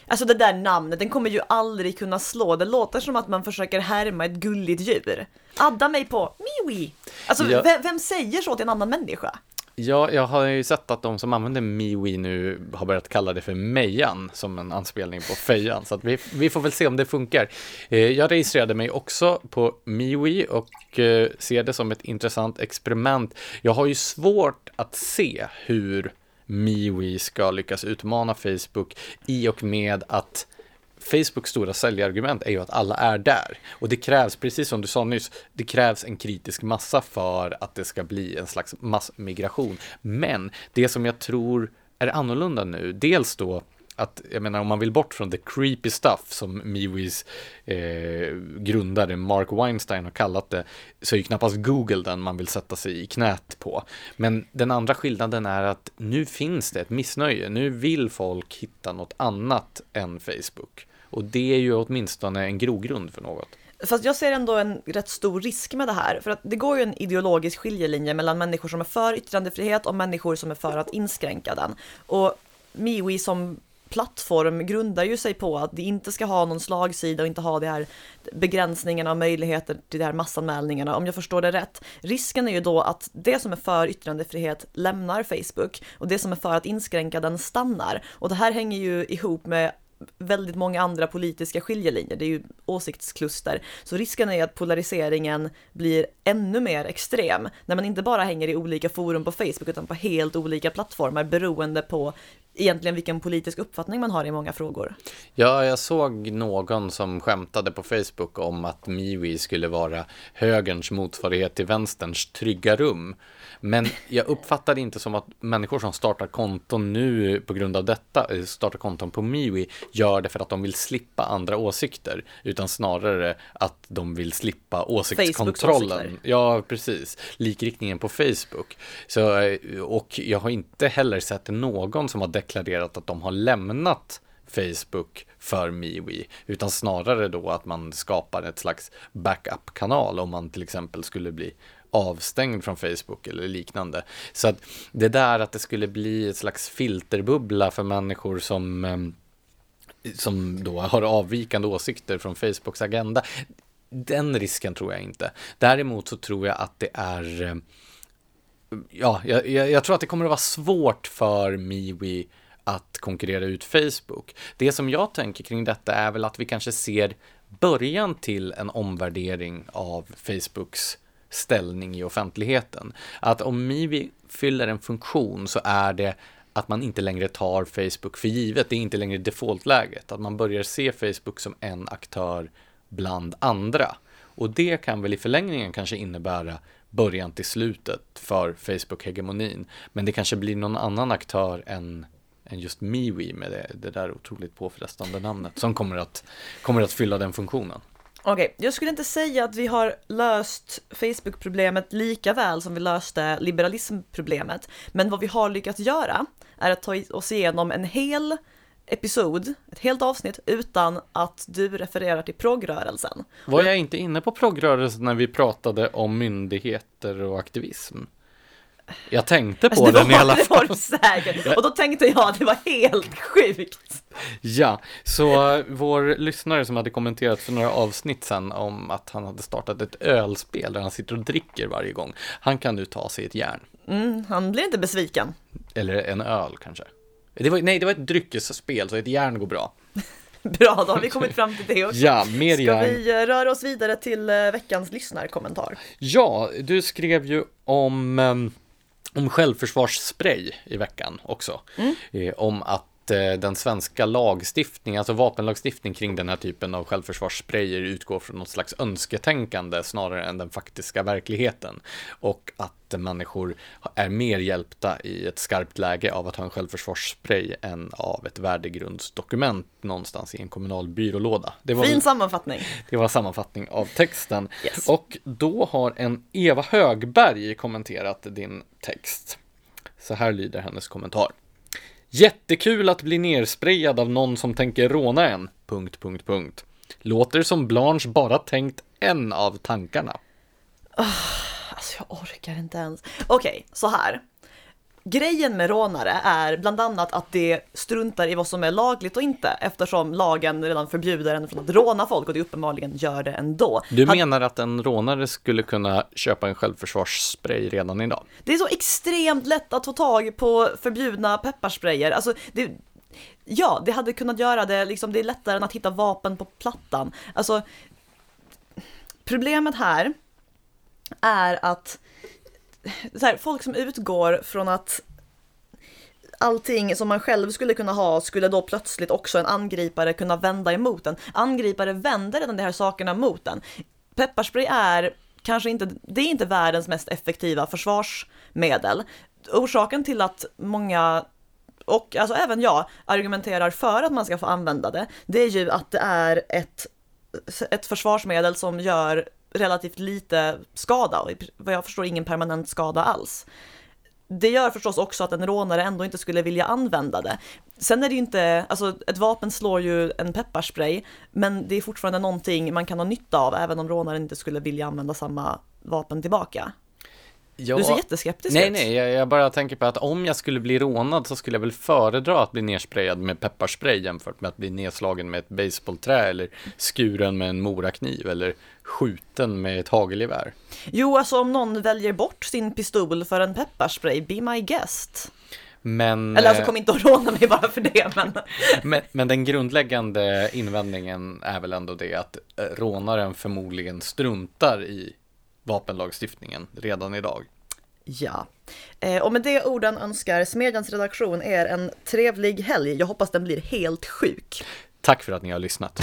Alltså det där namnet, den kommer ju aldrig kunna slå. Det låter som att man försöker härma ett gulligt djur. Adda mig på Miwi. Alltså ja. vem, vem, säger så till en annan människa? Ja, jag har ju sett att de som använder Miwi nu har börjat kalla det för Mejan som en anspelning på Fejan. Så vi, vi får väl se om det funkar. Eh, jag registrerade mig också på Miwi och eh, ser det som ett intressant experiment. Jag har ju svårt att se hur MeWe ska lyckas utmana Facebook i och med att Facebooks stora säljargument är ju att alla är där. Och det krävs, precis som du sa nyss, det krävs en kritisk massa för att det ska bli en slags massmigration. Men det som jag tror är annorlunda nu, dels då att, jag menar om man vill bort från the creepy stuff som Miwis eh, grundare Mark Weinstein har kallat det, så är ju knappast Google den man vill sätta sig i knät på. Men den andra skillnaden är att nu finns det ett missnöje, nu vill folk hitta något annat än Facebook. Och det är ju åtminstone en grogrund för något. Fast jag ser ändå en rätt stor risk med det här, för att det går ju en ideologisk skiljelinje mellan människor som är för yttrandefrihet och människor som är för att inskränka den. Och Mewe som plattform grundar ju sig på att det inte ska ha någon slagsida och inte ha de här begränsningarna och möjligheter till de här massanmälningarna, om jag förstår det rätt. Risken är ju då att det som är för yttrandefrihet lämnar Facebook och det som är för att inskränka den stannar. Och det här hänger ju ihop med väldigt många andra politiska skiljelinjer, det är ju åsiktskluster. Så risken är att polariseringen blir ännu mer extrem när man inte bara hänger i olika forum på Facebook utan på helt olika plattformar beroende på egentligen vilken politisk uppfattning man har i många frågor. Ja, jag såg någon som skämtade på Facebook om att Miwi skulle vara högerns motsvarighet till vänsterns trygga rum. Men jag uppfattar det inte som att människor som startar konton nu på grund av detta, eh, startar konton på Miwi, gör det för att de vill slippa andra åsikter, utan snarare att de vill slippa åsiktskontrollen. Ja, precis. Likriktningen på Facebook. Så, eh, och jag har inte heller sett någon som har deklarerat att de har lämnat Facebook för MeWe, utan snarare då att man skapar ett slags backup-kanal om man till exempel skulle bli avstängd från Facebook eller liknande. Så att det där att det skulle bli ett slags filterbubbla för människor som eh, som då har avvikande åsikter från Facebooks agenda. Den risken tror jag inte. Däremot så tror jag att det är eh, Ja, jag, jag tror att det kommer att vara svårt för MeWe att konkurrera ut Facebook. Det som jag tänker kring detta är väl att vi kanske ser början till en omvärdering av Facebooks ställning i offentligheten. Att om Mivi fyller en funktion så är det att man inte längre tar Facebook för givet. Det är inte längre defaultläget. Att man börjar se Facebook som en aktör bland andra. Och det kan väl i förlängningen kanske innebära början till slutet för Facebook-hegemonin. Men det kanske blir någon annan aktör än, än just MeWe med det, det där otroligt påfrestande namnet som kommer att, kommer att fylla den funktionen. Okej, okay, jag skulle inte säga att vi har löst Facebook-problemet lika väl som vi löste liberalismproblemet. Men vad vi har lyckats göra är att ta oss igenom en hel episod, ett helt avsnitt, utan att du refererar till progrörelsen. Var jag inte inne på progrörelsen när vi pratade om myndigheter och aktivism? Jag tänkte på Alltså, det den i var- alla Det var fall. du säkert. Och då tänkte jag att det var helt sjukt. Ja, så vår lyssnare som hade kommenterat för några avsnitt sedan om att han hade startat ett ölspel där han sitter och dricker varje gång. Han kan nu ta sig ett järn. Mm, han blir inte besviken. Eller en öl kanske. Det var, nej, det var ett dryckesspel, så ett järn går bra. Bra, då har vi kommit fram till det också. Ja, mer Ska järn. vi eh, röra oss vidare till eh, veckans lyssnarkommentar? Ja, du skrev ju om, em, om självförsvarsspray i veckan också. Eh, om att den svenska lagstiftningen, alltså vapenlagstiftning kring den här typen av självförsvarssprayer utgår från något slags önsketänkande snarare än den faktiska verkligheten. Och att människor är mer hjälpta i ett skarpt läge av att ha en självförsvarsspray än av ett värdegrundsdokument någonstans i en kommunal byrålåda. Det var Fin sammanfattning. det var sammanfattning av texten. Yes. Och då har en Eva Högberg kommenterat din text. Så här lyder hennes kommentar. Jättekul att bli nersprejad av någon som tänker råna en. Punkt, punkt, punkt. Låter som Blanche bara tänkt en av tankarna. Ah, alltså jag orkar inte ens. Okej, så här. Grejen med rånare är bland annat att det struntar i vad som är lagligt och inte eftersom lagen redan förbjuder en från att råna folk och det uppenbarligen gör det ändå. Du menar att en rånare skulle kunna köpa en självförsvarsspray redan idag? Det är så extremt lätt att få tag på förbjudna pepparsprayer. Alltså, det, ja, det hade kunnat göra det, liksom, det är lättare än att hitta vapen på plattan. Alltså, problemet här är att här, folk som utgår från att allting som man själv skulle kunna ha skulle då plötsligt också en angripare kunna vända emot en. Angripare vänder redan de här sakerna mot en. Pepparspray är kanske inte, det är inte världens mest effektiva försvarsmedel. Orsaken till att många och alltså även jag argumenterar för att man ska få använda det, det är ju att det är ett, ett försvarsmedel som gör relativt lite skada och vad jag förstår ingen permanent skada alls. Det gör förstås också att en rånare ändå inte skulle vilja använda det. Sen är det ju inte, alltså ett vapen slår ju en pepparspray, men det är fortfarande någonting man kan ha nytta av även om rånaren inte skulle vilja använda samma vapen tillbaka. Ja, Du ser jätteskeptisk Nej, ut. nej, jag, jag bara tänker på att om jag skulle bli rånad så skulle jag väl föredra att bli nersprayad med pepparspray jämfört med att bli nedslagen med ett baseballträ eller skuren med en morakniv eller skjuten med ett hagelgevär. Jo, alltså om någon väljer bort sin pistol för en pepparspray, be my guest. Men, Eller alltså eh, kom inte att råna mig bara för det, men men, men den grundläggande invändningen är väl ändå det att eh, rånaren förmodligen struntar i vapenlagstiftningen redan idag. ja. Eh, och med de orden önskar Smedjans redaktion er en trevlig helg. Jag hoppas den blir helt sjuk. Tack för att ni har lyssnat.